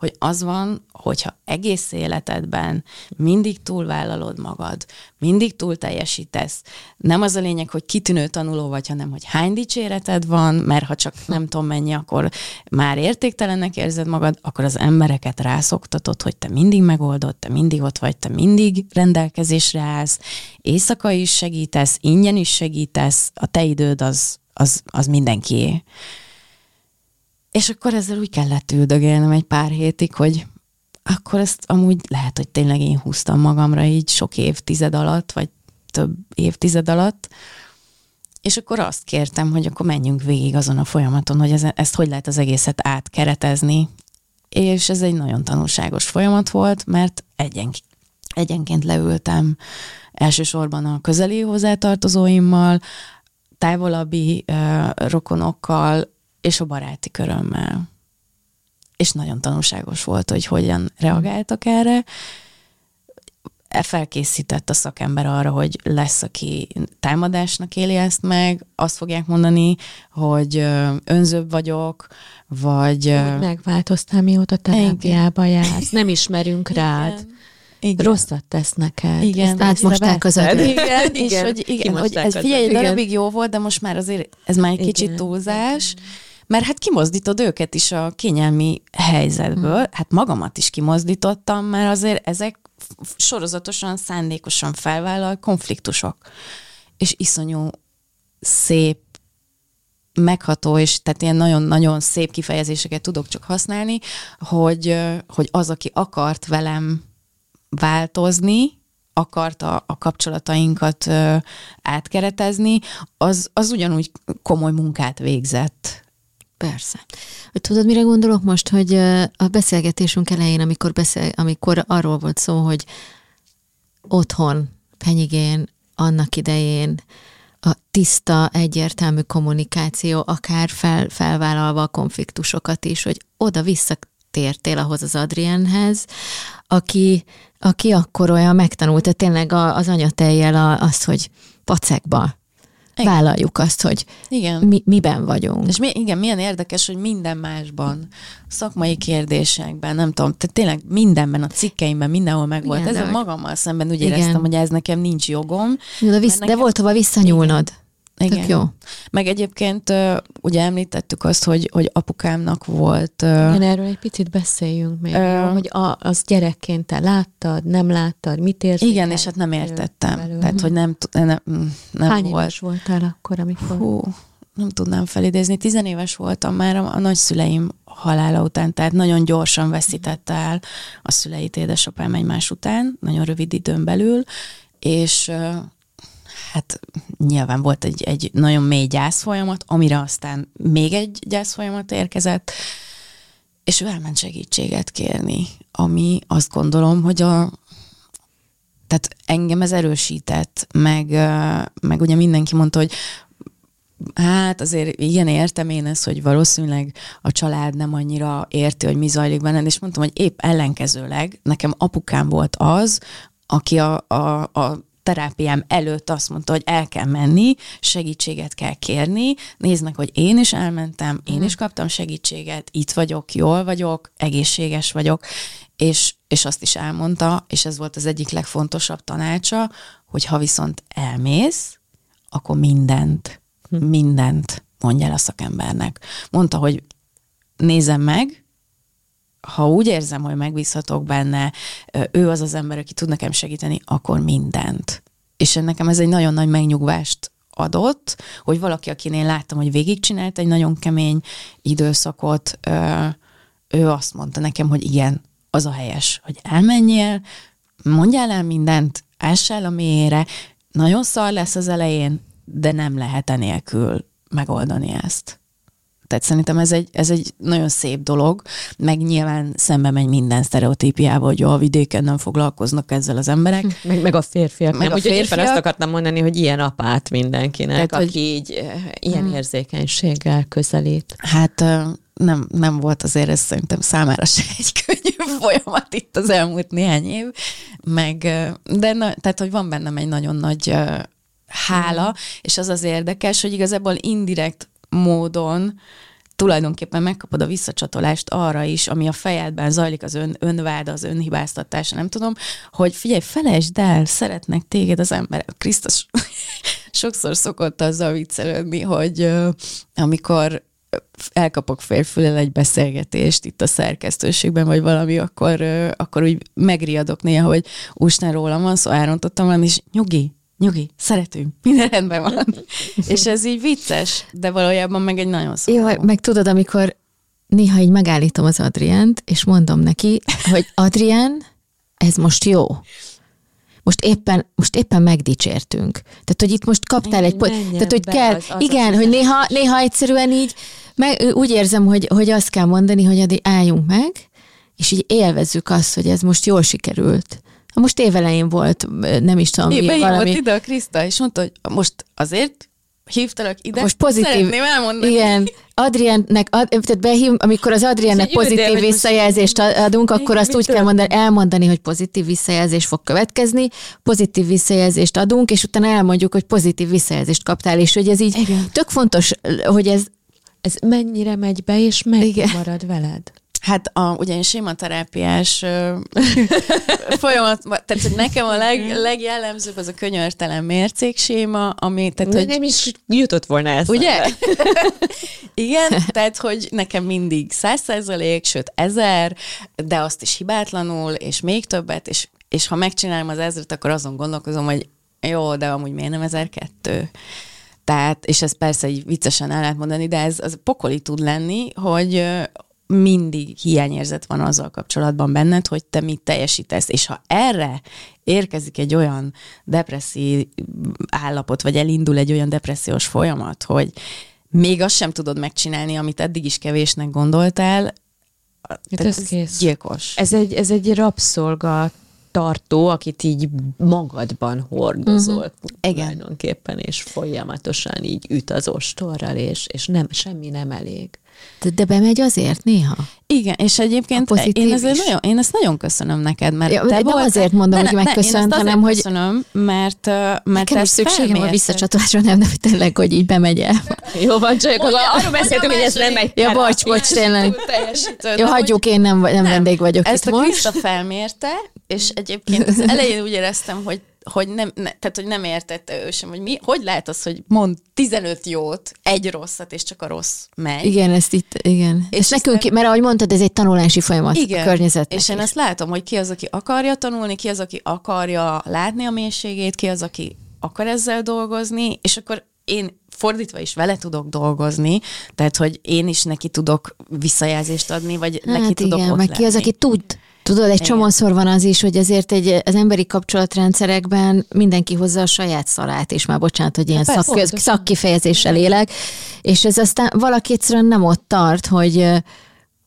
hogy az van, hogyha egész életedben mindig túlvállalod magad, mindig túl teljesítesz. Nem az a lényeg, hogy kitűnő tanuló vagy, hanem hogy hány dicséreted van, mert ha csak nem tudom mennyi, akkor már értéktelennek érzed magad, akkor az embereket rászoktatod, hogy te mindig megoldod, te mindig ott vagy, te mindig rendelkezésre állsz, éjszaka is segítesz, ingyen is segítesz, a te időd az, az, az mindenkié. És akkor ezzel úgy kellett üldögélnem egy pár hétig, hogy akkor ezt amúgy lehet, hogy tényleg én húztam magamra így sok évtized alatt, vagy több évtized alatt, és akkor azt kértem, hogy akkor menjünk végig azon a folyamaton, hogy ez, ezt hogy lehet az egészet átkeretezni. És ez egy nagyon tanulságos folyamat volt, mert egyen, egyenként leültem elsősorban a közeli hozzátartozóimmal, távolabbi uh, rokonokkal, és a baráti körömmel. És nagyon tanulságos volt, hogy hogyan reagáltak erre. Felkészített a szakember arra, hogy lesz, aki támadásnak éli ezt meg, azt fogják mondani, hogy önzőbb vagyok, vagy... Hogy megváltoztál, mióta terápiába jársz. Nem ismerünk rád. Igen. Igen. Rosszat tesz neked. Igen. Ezt Átmosták agyat. Igen, és Igen, hogy, igen, hogy ez figyelj, egy darabig jó volt, de most már azért ez már egy Igen. kicsit túlzás, mert hát kimozdítod őket is a kényelmi helyzetből, hát magamat is kimozdítottam, mert azért ezek sorozatosan, szándékosan felvállal konfliktusok. És iszonyú szép megható, és tehát ilyen nagyon-nagyon szép kifejezéseket tudok csak használni, hogy, hogy az, aki akart velem változni, akarta a kapcsolatainkat átkeretezni, az, az ugyanúgy komoly munkát végzett. Persze. Tudod, mire gondolok most, hogy a beszélgetésünk elején, amikor, beszél, amikor arról volt szó, hogy otthon, penyigén, annak idején a tiszta, egyértelmű kommunikáció, akár fel, felvállalva a konfliktusokat is, hogy oda-vissza tértél ahhoz az Adrienhez, aki, aki akkor olyan megtanulta tényleg az anyatejjel azt, hogy pacekba Igen. vállaljuk azt, hogy Igen. mi, miben vagyunk. És mi, igen, milyen érdekes, hogy minden másban, szakmai kérdésekben, nem tudom, tehát tényleg mindenben, a cikkeimben, mindenhol megvolt. Igen, Ezzel de- magammal szemben úgy Igen. éreztem, hogy ez nekem nincs jogom. De, vissz, Mert de nekem- volt hova visszanyúlnod. Igen. Tök jó. Meg egyébként ugye említettük azt, hogy, hogy apukámnak volt... Igen, erről egy picit beszéljünk még, Ö, jó, hogy a, az gyerekként te láttad, nem láttad, mit érzékeltél? Igen, és hát nem értettem. belőle? Tehát, hogy nem, nem, nem Hány volt. éves voltál akkor, amikor? Hú, nem tudnám felidézni. Tizenéves voltam már a, a nagyszüleim halála után, tehát nagyon gyorsan veszítette el a szüleit édesapám egymás után, nagyon rövid időn belül, és hát nyilván volt egy, egy nagyon mély gyászfolyamat, amire aztán még egy gyászfolyamat érkezett, és ő elment segítséget kérni, ami azt gondolom, hogy a, tehát engem ez erősített, meg, meg ugye mindenki mondta, hogy Hát azért igen, értem én ezt, hogy valószínűleg a család nem annyira érti, hogy mi zajlik benned, és mondtam, hogy épp ellenkezőleg nekem apukám volt az, aki a, a, a terápiám előtt azt mondta, hogy el kell menni, segítséget kell kérni, nézd meg, hogy én is elmentem, én mm. is kaptam segítséget, itt vagyok, jól vagyok, egészséges vagyok, és, és azt is elmondta, és ez volt az egyik legfontosabb tanácsa, hogy ha viszont elmész, akkor mindent, hm. mindent mondja el a szakembernek. Mondta, hogy nézem meg, ha úgy érzem, hogy megbízhatok benne, ő az az ember, aki tud nekem segíteni, akkor mindent. És nekem ez egy nagyon nagy megnyugvást adott, hogy valaki, akinél láttam, hogy végigcsinált egy nagyon kemény időszakot, ő azt mondta nekem, hogy igen, az a helyes, hogy elmenjél, mondjál el mindent, ássál a mélyére, nagyon szar lesz az elején, de nem lehet enélkül megoldani ezt. Tehát szerintem ez egy, ez egy nagyon szép dolog, meg nyilván szembe megy minden sztereotípiával, hogy a vidéken nem foglalkoznak ezzel az emberek. Meg, meg a férfiak. Meg nem, a férfiak. azt akartam mondani, hogy ilyen apát mindenkinek, Tehát, aki hogy... így eh, ilyen hmm. érzékenységgel közelít. Hát nem, nem volt azért ez szerintem számára se egy könnyű folyamat itt az elmúlt néhány év, meg, de na, tehát, hogy van bennem egy nagyon nagy hála, mm. és az az érdekes, hogy igazából indirekt módon tulajdonképpen megkapod a visszacsatolást arra is, ami a fejedben zajlik, az ön, önvád, az önhibáztatás, nem tudom, hogy figyelj, felejtsd el, szeretnek téged az emberek. Krisztus sokszor szokott azzal viccelődni, hogy uh, amikor elkapok félfülel egy beszélgetést itt a szerkesztőségben, vagy valami, akkor, akkor úgy megriadok néha, hogy úsnál rólam van, szóval elrontottam valami, és nyugi, nyugi, szeretünk, minden rendben van. és ez így vicces, de valójában meg egy nagyon szó. Jó, meg tudod, amikor néha így megállítom az Adriánt, és mondom neki, hogy Adrián, ez most jó. Most éppen, most éppen megdicsértünk. Tehát, hogy itt most kaptál egy... Tehát, hogy kell... Az, az igen, az hogy néha, néha egyszerűen így meg, úgy érzem, hogy, hogy azt kell mondani, hogy addig álljunk meg, és így élvezzük azt, hogy ez most jól sikerült. Most évelején volt, nem is tudom, mi, valami... ide a Kriszta, és mondta, hogy most azért hívtalak ide, most pozitív, szeretném elmondani. Igen, Adriennek, ad, tehát behív, amikor az Adriennek pozitív ide, visszajelzést adunk, akkor azt úgy kell mondani, elmondani, hogy pozitív visszajelzés fog következni, pozitív visszajelzést adunk, és utána elmondjuk, hogy pozitív visszajelzést kaptál, és hogy ez így Igen. tök fontos, hogy ez ez mennyire megy be, és meg marad veled? Hát a, ugye én sématerápiás folyamat, tehát hogy nekem a leg, legjellemzőbb az a könyörtelen mércékséma, ami... Tehát, hogy, nem is jutott volna ezt. Ugye? Igen, tehát hogy nekem mindig száz százalék, sőt ezer, de azt is hibátlanul, és még többet, és, és ha megcsinálom az ezret, akkor azon gondolkozom, hogy jó, de amúgy miért nem ezer kettő? Tehát, és ez persze így viccesen el lehet mondani, de ez az pokoli tud lenni, hogy mindig hiányérzet van azzal kapcsolatban benned, hogy te mit teljesítesz. És ha erre érkezik egy olyan depresszív állapot, vagy elindul egy olyan depressziós folyamat, hogy még azt sem tudod megcsinálni, amit eddig is kevésnek gondoltál, hát ez kész. gyilkos. Ez egy, ez egy rabszolga tartó, akit így magadban hordozol uh-huh. tulajdonképpen, és folyamatosan így üt az ostorral, és, és nem, semmi nem elég. De, de bemegy azért néha? Igen, és egyébként én, ezért nagyon, én ezt nagyon köszönöm neked, mert ja, te nem volt, azért mondom, ne, hogy megköszönt, hanem hogy... köszönöm, mert, mert Nekem is szükségem a visszacsatolásra, nem, nem tényleg, hogy így bemegy el. Jó van, csak arról beszéltünk, hogy ez nem megy. Ja, bocs, bocs, tényleg. Jó, hagyjuk, én nem, nem, nem vendég vagyok Ezt itt a Krista felmérte, és egyébként az elején úgy éreztem, hogy hogy nem, ne, tehát, hogy nem értette ő sem, hogy mi, hogy lehet az, hogy mond 15 jót, egy rosszat, és csak a rossz megy. Igen, ezt itt, igen. És, és nekünk, nem... mert ahogy mondtad, ez egy tanulási folyamat igen, a környezetnek. És én ezt látom, hogy ki az, aki akarja tanulni, ki az, aki akarja látni a mélységét, ki az, aki akar ezzel dolgozni, és akkor én fordítva is vele tudok dolgozni, tehát, hogy én is neki tudok visszajelzést adni, vagy hát neki igen, tudok ott meg ki az, aki tud Tudod, egy csomószor van az is, hogy azért egy, az emberi kapcsolatrendszerekben mindenki hozza a saját szalát, és már bocsánat, hogy ilyen hát szak, szakkifejezéssel élek, és ez aztán valaki egyszerűen nem ott tart, hogy,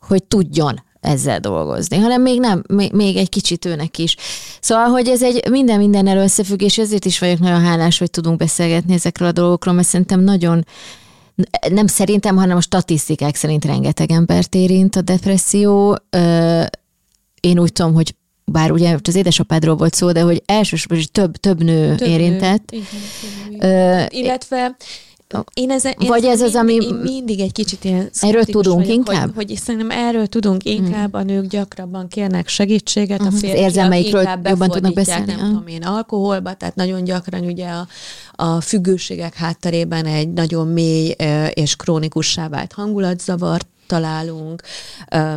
hogy tudjon ezzel dolgozni, hanem még nem, még, még egy kicsit őnek is. Szóval, hogy ez egy minden minden összefüggés, ezért is vagyok nagyon hálás, hogy tudunk beszélgetni ezekről a dolgokról, mert szerintem nagyon nem szerintem, hanem a statisztikák szerint rengeteg embert érint a depresszió. Én úgy tudom, hogy bár ugye az édesapádról volt szó, de hogy elsősorban is több, több nő több érintett. Nő. Igen, igen. Illetve én ezen, én Vagy ez az, ami... Én mindig egy kicsit ilyen Erről tudunk vagyok, inkább? Hogy, hogy szerintem erről tudunk inkább, hmm. a nők gyakrabban kérnek segítséget, uh-huh. a mhm. férfiak érzelmeikről jobban tudnak beszélni. nem tudom én, alkoholba, tehát nagyon gyakran ugye a, a függőségek hátterében egy nagyon mély és krónikussá vált hangulatzavart találunk.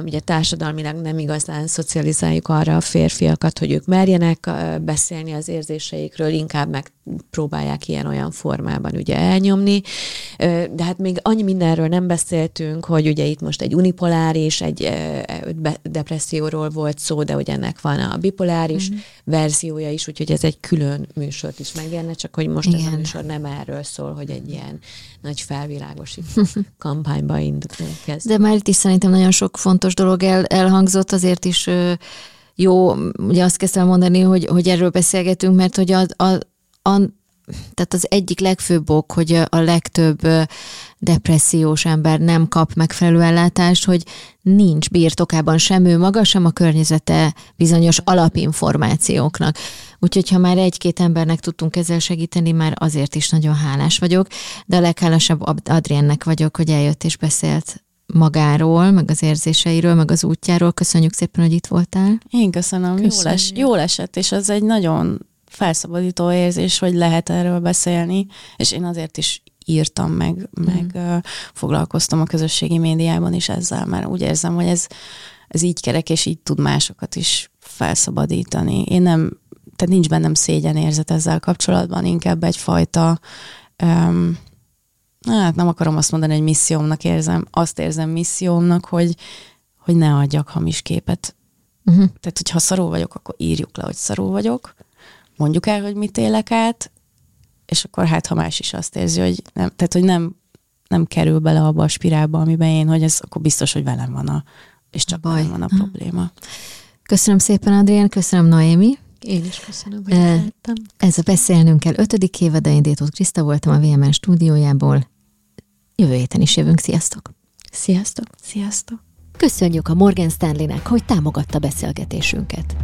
Ugye társadalmilag nem igazán szocializáljuk arra a férfiakat, hogy ők merjenek beszélni az érzéseikről, inkább megpróbálják ilyen-olyan formában ugye elnyomni. De hát még annyi mindenről nem beszéltünk, hogy ugye itt most egy unipoláris, egy depresszióról volt szó, de hogy ennek van a bipoláris mm. verziója is, úgyhogy ez egy külön műsort is megérne, csak hogy most Igen. ez a műsor nem erről szól, hogy egy ilyen nagy felvilágosító kampányba indul kezd. De már itt is szerintem nagyon sok fontos dolog el, elhangzott, azért is jó, ugye azt kezdtem mondani, hogy, hogy erről beszélgetünk, mert hogy a, a, a tehát az egyik legfőbb ok, hogy a legtöbb depressziós ember nem kap megfelelő ellátást, hogy nincs birtokában sem ő maga, sem a környezete bizonyos alapinformációknak. Úgyhogy ha már egy-két embernek tudtunk ezzel segíteni, már azért is nagyon hálás vagyok, de a leghálásabb Adriennek vagyok, hogy eljött és beszélt magáról, meg az érzéseiről, meg az útjáról. Köszönjük szépen, hogy itt voltál. Én köszönöm. Köszönjük. Jól, es, jól esett, és az egy nagyon felszabadító érzés, hogy lehet erről beszélni, és én azért is írtam meg, mm. meg uh, foglalkoztam a közösségi médiában is ezzel, mert úgy érzem, hogy ez, ez így kerek, és így tud másokat is felszabadítani. Én nem, tehát nincs bennem szégyenérzet ezzel kapcsolatban, inkább egyfajta um, hát nem akarom azt mondani, hogy missziómnak érzem, azt érzem missziómnak, hogy, hogy ne adjak hamis képet. Uh-huh. Tehát, hogyha szarul vagyok, akkor írjuk le, hogy szarul vagyok, mondjuk el, hogy mit élek át, és akkor hát, ha más is azt érzi, hogy nem, tehát, hogy nem, nem kerül bele abba a spirálba, amiben én, hogy ez akkor biztos, hogy velem van a, és csak Baj. velem van a probléma. Köszönöm szépen, Adrián, köszönöm, Noémi. Én is köszönöm, hogy uh, Ez a Beszélnünk kell ötödik évada, én Détót Kriszta voltam a VMN stúdiójából. Jövő héten is jövünk, sziasztok! Sziasztok! Sziasztok! Köszönjük a Morgan Stanleynek, hogy támogatta beszélgetésünket.